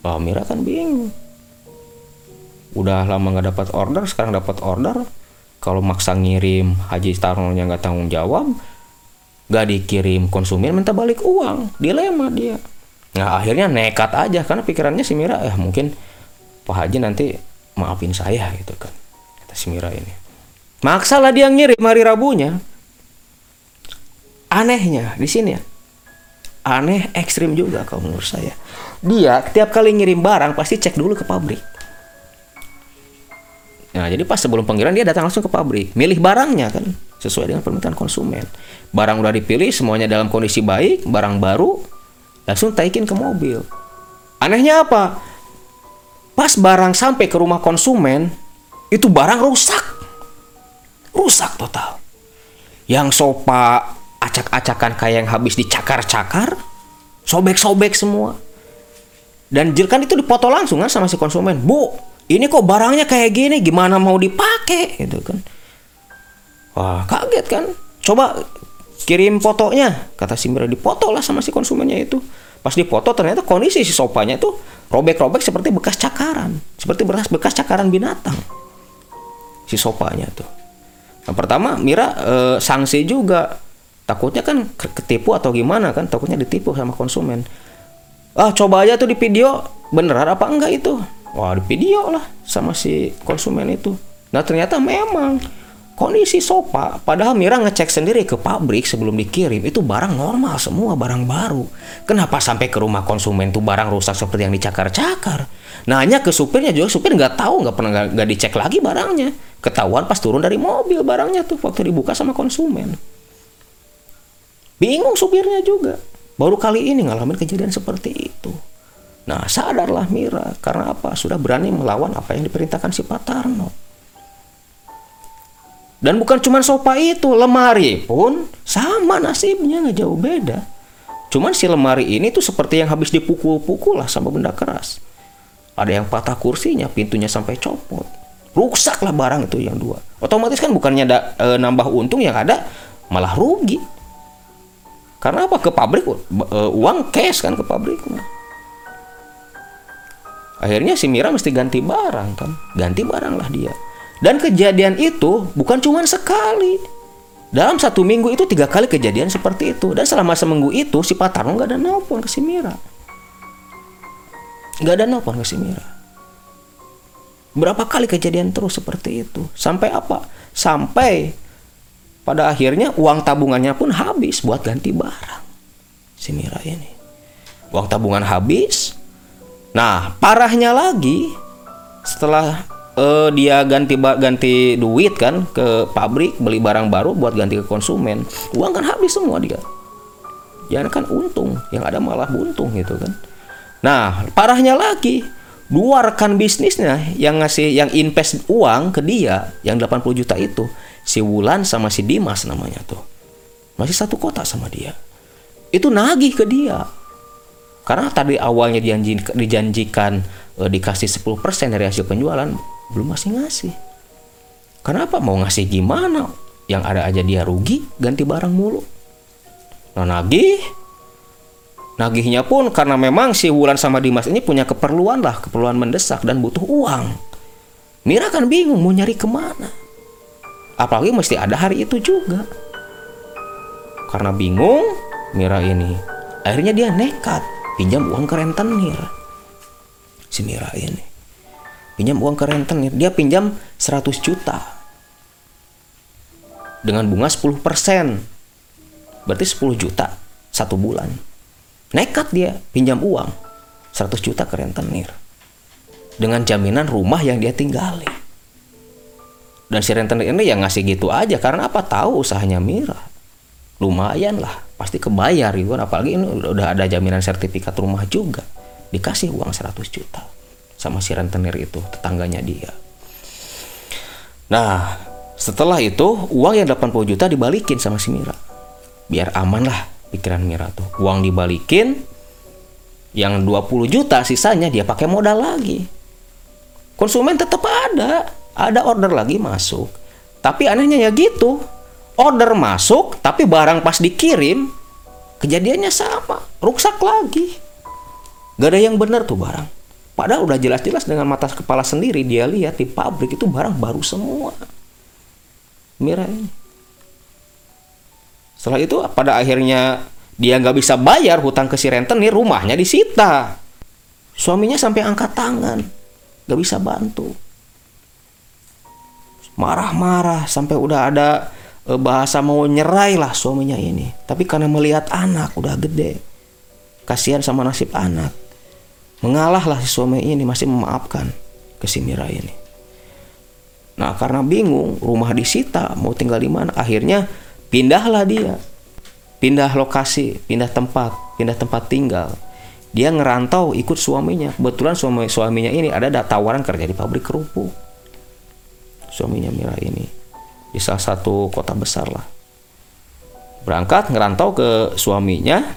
Oh Mira kan bingung udah lama nggak dapat order sekarang dapat order. Kalau maksa ngirim Haji Tarno nya nggak tanggung jawab nggak dikirim konsumen minta balik uang. Dilema dia. Nah akhirnya nekat aja karena pikirannya si Mira eh mungkin Pak Haji nanti maafin saya gitu kan kata si Mira ini. Maksalah dia ngirim hari Rabunya. Anehnya di sini ya. Aneh ekstrim juga kalau menurut saya. Dia tiap kali ngirim barang pasti cek dulu ke pabrik Nah, jadi pas sebelum pengiriman dia datang langsung ke pabrik, milih barangnya kan sesuai dengan permintaan konsumen. Barang udah dipilih, semuanya dalam kondisi baik, barang baru, langsung taikin ke mobil. Anehnya apa? Pas barang sampai ke rumah konsumen, itu barang rusak. Rusak total. Yang sofa acak-acakan kayak yang habis dicakar-cakar, sobek-sobek semua. Dan jil- kan itu dipoto langsung kan sama si konsumen. Bu, ini kok barangnya kayak gini, gimana mau dipakai gitu kan? Wah kaget kan? Coba kirim fotonya, kata si Mira dipoto lah sama si konsumennya itu. Pas dipoto ternyata kondisi si sopanya itu robek-robek seperti bekas cakaran, seperti bekas bekas cakaran binatang. Si sopanya tuh. Yang pertama Mira eh, sanksi juga. Takutnya kan ke- ketipu atau gimana kan? Takutnya ditipu sama konsumen. Ah coba aja tuh di video beneran apa enggak itu? Wah video lah sama si konsumen itu. Nah ternyata memang kondisi sofa. Padahal Mira ngecek sendiri ke pabrik sebelum dikirim itu barang normal semua barang baru. Kenapa sampai ke rumah konsumen tuh barang rusak seperti yang dicakar-cakar? Nanya ke supirnya juga supir nggak tahu nggak pernah nggak dicek lagi barangnya. Ketahuan pas turun dari mobil barangnya tuh waktu dibuka sama konsumen. Bingung supirnya juga. Baru kali ini ngalamin kejadian seperti itu. Nah, sadarlah Mira. Karena apa? Sudah berani melawan apa yang diperintahkan si Pak Tarno. Dan bukan cuma sofa itu, lemari pun sama nasibnya nggak jauh beda. Cuman si lemari ini tuh seperti yang habis dipukul-pukul lah sama benda keras. Ada yang patah kursinya, pintunya sampai copot. Rusak lah barang itu yang dua. Otomatis kan bukannya ada e, nambah untung yang ada malah rugi. Karena apa? Ke pabrik e, uang cash kan ke pabrik. Akhirnya si Mira mesti ganti barang kan, ganti barang lah dia. Dan kejadian itu bukan cuma sekali. Dalam satu minggu itu tiga kali kejadian seperti itu. Dan selama seminggu itu si Pak Tarno nggak ada nelpon ke si Mira. Nggak ada nelpon ke si Mira. Berapa kali kejadian terus seperti itu. Sampai apa? Sampai pada akhirnya uang tabungannya pun habis buat ganti barang. Si Mira ini. Uang tabungan habis. Nah, parahnya lagi setelah eh, dia ganti ganti duit kan ke pabrik beli barang baru buat ganti ke konsumen uang kan habis semua dia. Jangan kan untung yang ada malah buntung gitu kan. Nah parahnya lagi dua rekan bisnisnya yang ngasih yang invest uang ke dia yang 80 juta itu si Wulan sama si Dimas namanya tuh. Masih satu kota sama dia. Itu nagih ke dia karena tadi awalnya dijanji, dijanjikan e, dikasih 10% dari hasil penjualan, belum masih ngasih. Kenapa mau ngasih gimana? Yang ada aja dia rugi, ganti barang mulu. Nah, nagih. Nagihnya pun karena memang si Wulan sama Dimas ini punya keperluan lah, keperluan mendesak dan butuh uang. Mira kan bingung mau nyari ke mana. apalagi mesti ada hari itu juga karena bingung Mira ini akhirnya dia nekat pinjam uang ke rentenir. Si Mira ini. Pinjam uang ke rentenir. Dia pinjam 100 juta. Dengan bunga 10% berarti 10 juta satu bulan. Nekat dia pinjam uang. 100 juta ke rentenir. Dengan jaminan rumah yang dia tinggali. Dan si rentenir ini yang ngasih gitu aja. Karena apa? Tahu usahanya Mira lumayan lah pasti kebayar gitu kan apalagi ini udah ada jaminan sertifikat rumah juga. Dikasih uang 100 juta sama si rentenir itu tetangganya dia. Nah setelah itu uang yang 80 juta dibalikin sama si Mira. Biar aman lah pikiran Mira tuh. Uang dibalikin yang 20 juta sisanya dia pakai modal lagi. Konsumen tetap ada ada order lagi masuk. Tapi anehnya ya gitu order masuk tapi barang pas dikirim kejadiannya sama rusak lagi. Gak ada yang benar tuh barang. Padahal udah jelas-jelas dengan mata kepala sendiri dia lihat di pabrik itu barang baru semua. Mira ini. Setelah itu pada akhirnya dia nggak bisa bayar hutang ke si rentenir rumahnya disita. Suaminya sampai angkat tangan nggak bisa bantu. Marah-marah sampai udah ada bahasa mau nyerai lah suaminya ini. Tapi karena melihat anak udah gede. Kasihan sama nasib anak. Mengalah lah si suami ini masih memaafkan ke si Mira ini. Nah karena bingung rumah disita mau tinggal di mana? Akhirnya pindahlah dia. Pindah lokasi pindah tempat pindah tempat tinggal. Dia ngerantau ikut suaminya. Kebetulan suami suaminya ini ada tawaran kerja di pabrik kerupuk. Suaminya Mira ini di salah satu kota besar lah. Berangkat ngerantau ke suaminya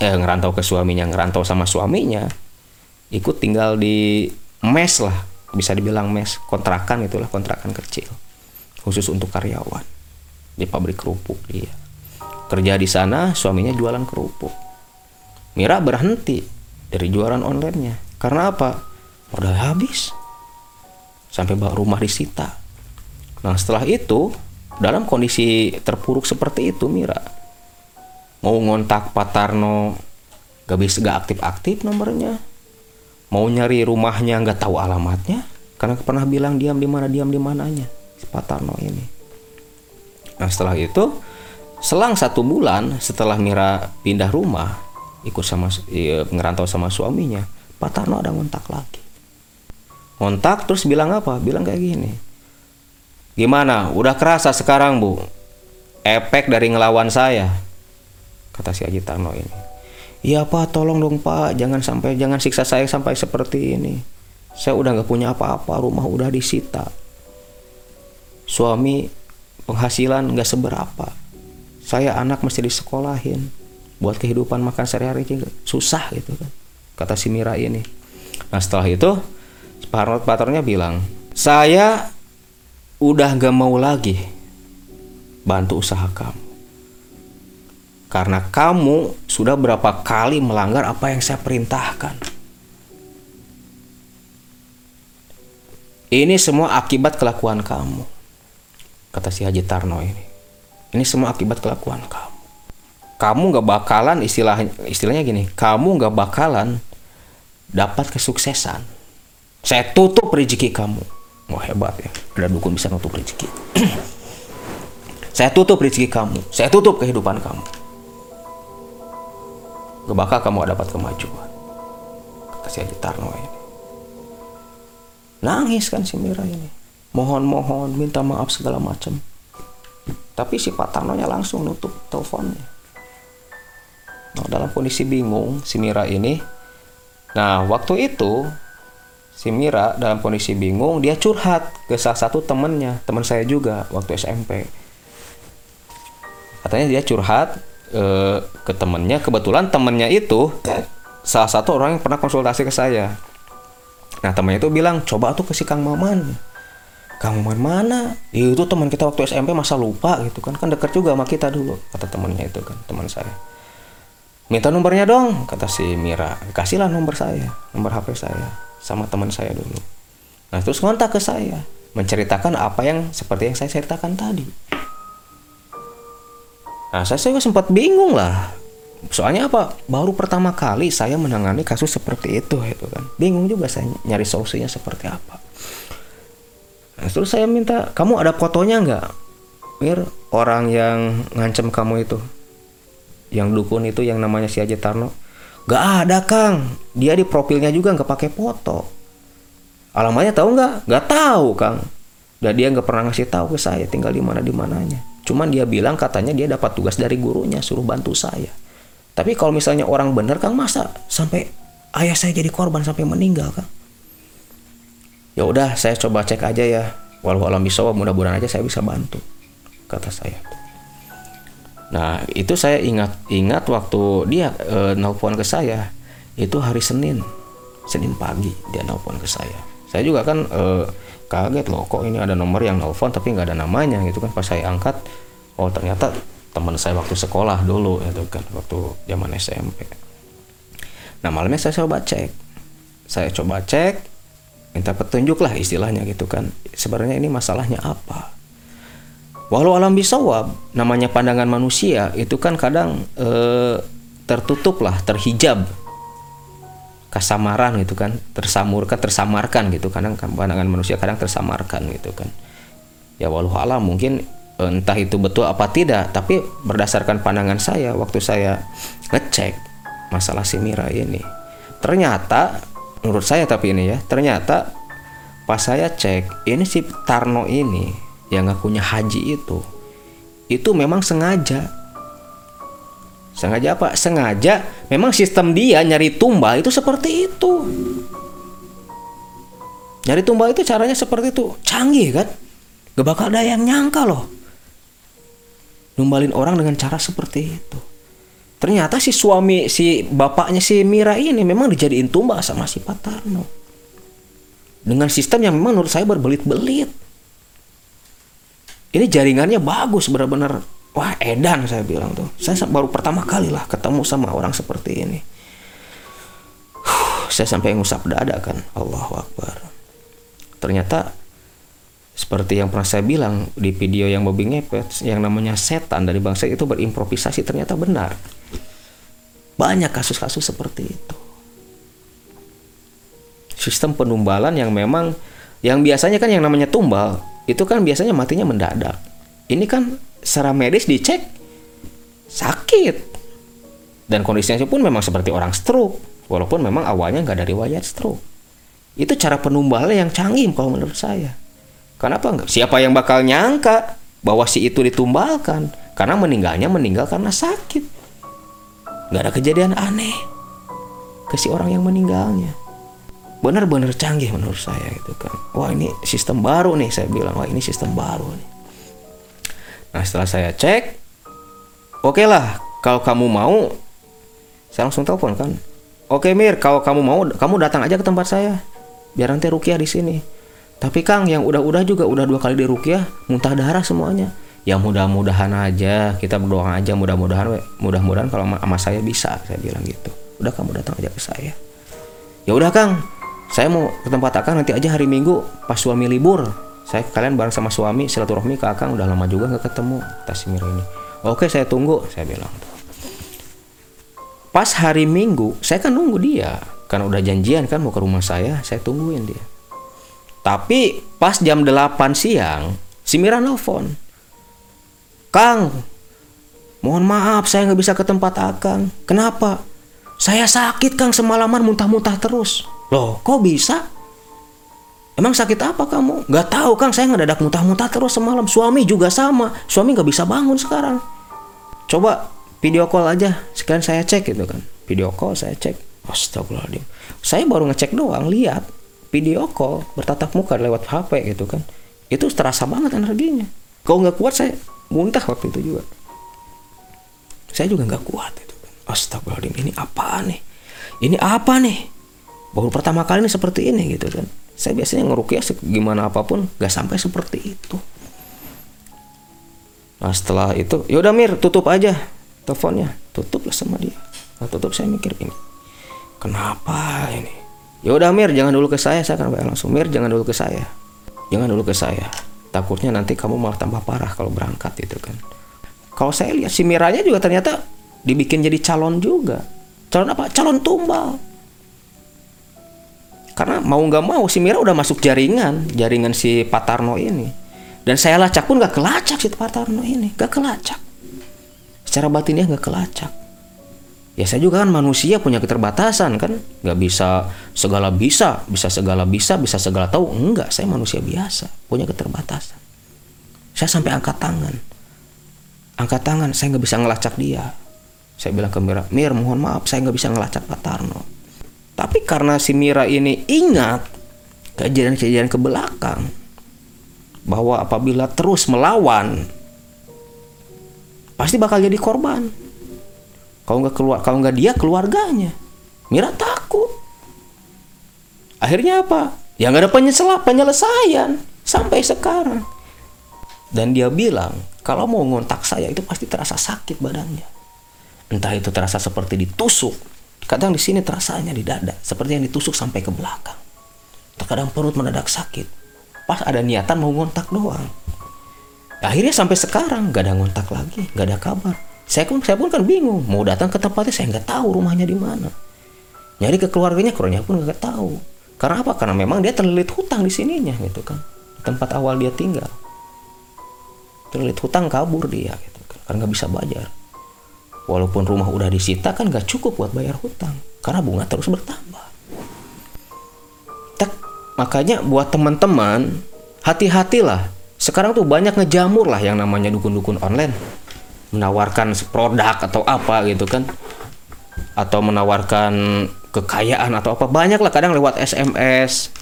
eh ngerantau ke suaminya ngerantau sama suaminya ikut tinggal di mes lah bisa dibilang mes kontrakan itulah kontrakan kecil khusus untuk karyawan di pabrik kerupuk dia kerja di sana suaminya jualan kerupuk. Mira berhenti dari jualan onlinenya. Karena apa? Modal habis. Sampai bawa rumah disita nah setelah itu dalam kondisi terpuruk seperti itu Mira mau ngontak Pak Tarno gak bisa gak aktif-aktif nomornya mau nyari rumahnya nggak tahu alamatnya karena pernah bilang diam di mana diam di mananya si Pak Tarno ini. Nah setelah itu selang satu bulan setelah Mira pindah rumah ikut sama iya, ngerantau sama suaminya Pak Tarno ada ngontak lagi. Ngontak terus bilang apa? Bilang kayak gini gimana udah kerasa sekarang bu efek dari ngelawan saya kata si Haji Tarno ini Iya pak, tolong dong pak, jangan sampai jangan siksa saya sampai seperti ini. Saya udah nggak punya apa-apa, rumah udah disita. Suami penghasilan nggak seberapa. Saya anak mesti disekolahin. Buat kehidupan makan sehari-hari susah gitu kan. Kata si Mira ini. Nah setelah itu, Pak Patornya bilang, saya udah nggak mau lagi bantu usaha kamu karena kamu sudah berapa kali melanggar apa yang saya perintahkan. Ini semua akibat kelakuan kamu. Kata si Haji Tarno ini. Ini semua akibat kelakuan kamu. Kamu gak bakalan istilah istilahnya gini. Kamu gak bakalan dapat kesuksesan. Saya tutup rezeki kamu. Wah hebat ya. Ada dukun bisa nutup rezeki. <clears throat> saya tutup rezeki kamu. Saya tutup kehidupan kamu. Bakal kamu dapat kemajuan. Kata si Haji Tarno ini. Nangis kan si Mira ini. Mohon-mohon minta maaf segala macam. Tapi si Pak Tarno nya langsung nutup teleponnya. Nah, dalam kondisi bingung si Mira ini. Nah waktu itu si Mira dalam kondisi bingung dia curhat ke salah satu temennya teman saya juga waktu SMP katanya dia curhat uh, ke temennya. Kebetulan temennya itu salah satu orang yang pernah konsultasi ke saya. Nah temennya itu bilang coba tuh ke si Kang Maman. Kang Maman mana? Ya, itu teman kita waktu SMP masa lupa gitu kan. Kan deket juga sama kita dulu kata temennya itu kan teman saya. Minta nomornya dong kata si Mira. Kasihlah nomor saya nomor HP saya sama teman saya dulu nah terus ngontak ke saya menceritakan apa yang seperti yang saya ceritakan tadi. Nah, saya juga sempat bingung lah. Soalnya apa? Baru pertama kali saya menangani kasus seperti itu, itu kan. Bingung juga saya nyari solusinya seperti apa. Nah, terus saya minta, kamu ada fotonya nggak? Mir, orang yang ngancem kamu itu, yang dukun itu, yang namanya si Aji Tarno. Gak ada Kang, dia di profilnya juga nggak pakai foto. Alamatnya tahu nggak? Nggak tahu Kang. Dan dia nggak pernah ngasih tahu ke saya tinggal di mana di mananya. Cuman dia bilang katanya dia dapat tugas dari gurunya suruh bantu saya. Tapi kalau misalnya orang bener Kang masa sampai ayah saya jadi korban sampai meninggal Kang? Ya udah saya coba cek aja ya. Walau alam bisa mudah-mudahan aja saya bisa bantu kata saya. Nah itu saya ingat ingat waktu dia e, nelpon ke saya itu hari Senin. Senin pagi dia nelpon ke saya. Saya juga kan e, kaget loh kok ini ada nomor yang nelpon tapi nggak ada namanya gitu kan. Pas saya angkat oh ternyata teman saya waktu sekolah dulu itu kan waktu zaman SMP. Nah malamnya saya coba cek, saya coba cek minta petunjuk lah istilahnya gitu kan. Sebenarnya ini masalahnya apa walau alam bisawab namanya pandangan manusia itu kan kadang eh, tertutup lah terhijab. Kasamaran gitu kan tersamurkan tersamarkan gitu. Kadang kan pandangan manusia kadang tersamarkan gitu kan. Ya walau alam mungkin eh, entah itu betul apa tidak tapi berdasarkan pandangan saya waktu saya ngecek masalah si Mira ini ternyata menurut saya tapi ini ya ternyata pas saya cek ini si Tarno ini yang ngakunya haji itu itu memang sengaja. Sengaja apa? Sengaja memang sistem dia nyari tumbal itu seperti itu. Nyari tumbal itu caranya seperti itu. Canggih kan? Gak bakal ada yang nyangka loh. Numbalin orang dengan cara seperti itu. Ternyata si suami si bapaknya si Mira ini memang dijadiin tumbal sama si Pak Tarno dengan sistem yang memang menurut saya berbelit-belit ini jaringannya bagus benar-benar. Wah edan saya bilang tuh. Saya baru pertama kali lah ketemu sama orang seperti ini. Saya sampai ngusap dada kan. Allahu Akbar. Ternyata seperti yang pernah saya bilang di video yang Bobby ngepet yang namanya setan dari bangsa itu berimprovisasi ternyata benar. Banyak kasus-kasus seperti itu. Sistem penumbalan yang memang yang biasanya kan yang namanya tumbal itu kan biasanya matinya mendadak. Ini kan secara medis dicek sakit. Dan kondisinya pun memang seperti orang stroke. Walaupun memang awalnya nggak dari riwayat stroke. Itu cara penumbalan yang canggih kalau menurut saya. Kenapa enggak? Siapa yang bakal nyangka bahwa si itu ditumbalkan? Karena meninggalnya meninggal karena sakit nggak ada kejadian aneh ke si orang yang meninggalnya benar-benar canggih menurut saya gitu kan. Wah ini sistem baru nih saya bilang. Wah ini sistem baru nih. Nah setelah saya cek oke okay lah kalau kamu mau saya langsung telepon kan. Oke Mir kalau kamu mau kamu datang aja ke tempat saya. Biar nanti rukiah di sini. Tapi Kang yang udah-udah juga udah dua kali di rukiah muntah darah semuanya. Ya mudah-mudahan aja kita berdoa aja mudah-mudahan mudah-mudahan kalau sama saya bisa saya bilang gitu. Udah kamu datang aja ke saya. Ya udah kang saya mau ke tempat akang nanti aja hari minggu pas suami libur. Saya kalian bareng sama suami silaturahmi ke akang. Udah lama juga nggak ketemu Tasimir ini oke saya tunggu saya bilang. Pas hari minggu saya kan nunggu dia. Karena udah janjian kan mau ke rumah saya saya tungguin dia. Tapi pas jam 8 siang si Mira nelfon. Kang, mohon maaf saya nggak bisa ke tempat Akang. Kenapa? Saya sakit Kang semalaman muntah-muntah terus. Loh, kok bisa? Emang sakit apa kamu? Gak tahu Kang, saya ngedadak muntah-muntah terus semalam. Suami juga sama. Suami nggak bisa bangun sekarang. Coba video call aja. Sekarang saya cek gitu kan. Video call saya cek. Astagfirullahaladzim. Saya baru ngecek doang, lihat video call bertatap muka lewat HP gitu kan. Itu terasa banget energinya. Kalau nggak kuat saya muntah waktu itu juga saya juga nggak kuat astagfirullahaladzim ini apa nih? Ini apa nih? Baru pertama kali ini seperti ini gitu kan. Saya biasanya ngerukiah gimana apa pun nggak sampai seperti itu. Nah setelah itu yaudah Mir tutup aja teleponnya. Tutup lah sama dia. Nah, tutup saya mikir ini kenapa ini? Yaudah Mir jangan dulu ke saya saya akan langsung. Mir jangan dulu ke saya. Jangan dulu ke saya. Takutnya nanti kamu malah tambah parah kalau berangkat itu kan. Kalau saya lihat si Miranya juga ternyata dibikin jadi calon juga. Calon apa? Calon tumbal. Karena mau nggak mau si Mira udah masuk jaringan jaringan si Patarno ini. Dan saya lacak pun nggak kelacak si Patarno ini nggak kelacak. Secara batinnya nggak kelacak. Ya saya juga kan manusia punya keterbatasan kan. Nggak bisa segala bisa bisa segala bisa bisa segala tahu. Enggak saya manusia biasa punya keterbatasan. Saya sampai angkat tangan. Angkat tangan saya nggak bisa ngelacak dia saya bilang ke Mira Mir mohon maaf saya nggak bisa ngelacak Pak Tarno tapi karena si Mira ini ingat kejadian-kejadian ke belakang bahwa apabila terus melawan pasti bakal jadi korban kalau nggak keluar, kalau nggak dia keluarganya. Mira takut. Akhirnya apa? Ya nggak ada penyesalan, penyelesaian sampai sekarang. Dan dia bilang kalau mau ngontak saya itu pasti terasa sakit badannya. Entah itu terasa seperti ditusuk. Kadang di sini terasanya di dada, seperti yang ditusuk sampai ke belakang. Terkadang perut mendadak sakit. Pas ada niatan mau ngontak doang. Akhirnya sampai sekarang gak ada ngontak lagi, gak ada kabar saya pun saya pun kan bingung mau datang ke tempatnya saya nggak tahu rumahnya di mana nyari ke keluarganya keluarganya pun nggak tahu karena apa karena memang dia terlilit hutang di sininya gitu kan tempat awal dia tinggal terlilit hutang kabur dia gitu kan karena nggak bisa bayar walaupun rumah udah disita kan nggak cukup buat bayar hutang karena bunga terus bertambah. Tak makanya buat teman-teman hati-hatilah. Sekarang tuh banyak ngejamur lah yang namanya dukun-dukun online. Menawarkan produk atau apa gitu kan. Atau menawarkan kekayaan atau apa. Banyak lah kadang lewat SMS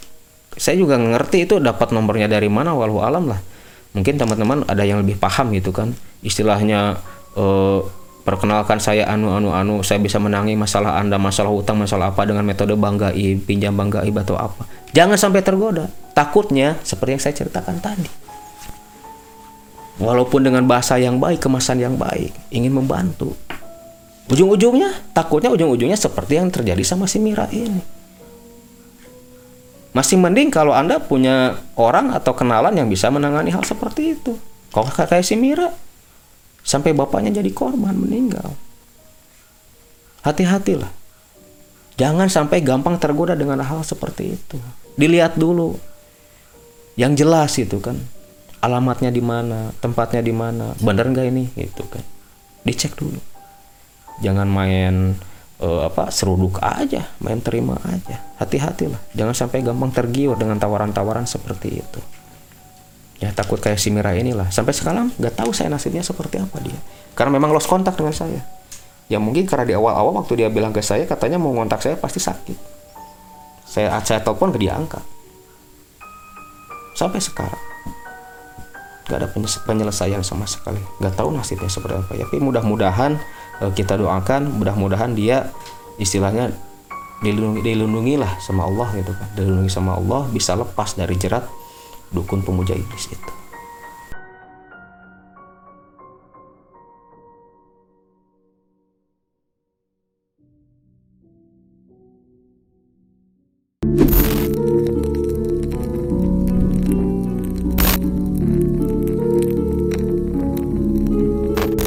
saya juga ngerti itu dapat nomornya dari mana walau alam lah. Mungkin teman-teman ada yang lebih paham gitu kan. Istilahnya eh, perkenalkan saya anu anu anu saya bisa menangi masalah anda masalah utang masalah apa dengan metode banggai pinjam banggai atau apa jangan sampai tergoda takutnya seperti yang saya ceritakan tadi walaupun dengan bahasa yang baik, kemasan yang baik, ingin membantu. Ujung-ujungnya, takutnya ujung-ujungnya seperti yang terjadi sama si Mira ini. Masih mending kalau Anda punya orang atau kenalan yang bisa menangani hal seperti itu. Kalau kayak si Mira, sampai bapaknya jadi korban meninggal. Hati-hatilah. Jangan sampai gampang tergoda dengan hal seperti itu. Dilihat dulu. Yang jelas itu kan alamatnya di mana, tempatnya di mana, bener nggak ini gitu kan. Dicek dulu. Jangan main uh, apa seruduk aja, main terima aja. Hati-hatilah, jangan sampai gampang tergiur dengan tawaran-tawaran seperti itu. Ya takut kayak si Mira inilah. Sampai sekarang nggak tahu saya nasibnya seperti apa dia. Karena memang lost kontak dengan saya. Ya mungkin karena di awal-awal waktu dia bilang ke saya katanya mau ngontak saya pasti sakit. Saya saya telepon ke dia angkat. Sampai sekarang nggak ada penyelesaian sama sekali nggak tahu nasibnya seperti apa ya tapi mudah-mudahan eh, kita doakan mudah-mudahan dia istilahnya dilindungi dilindungi lah sama Allah gitu kan dilindungi sama Allah bisa lepas dari jerat dukun pemuja iblis itu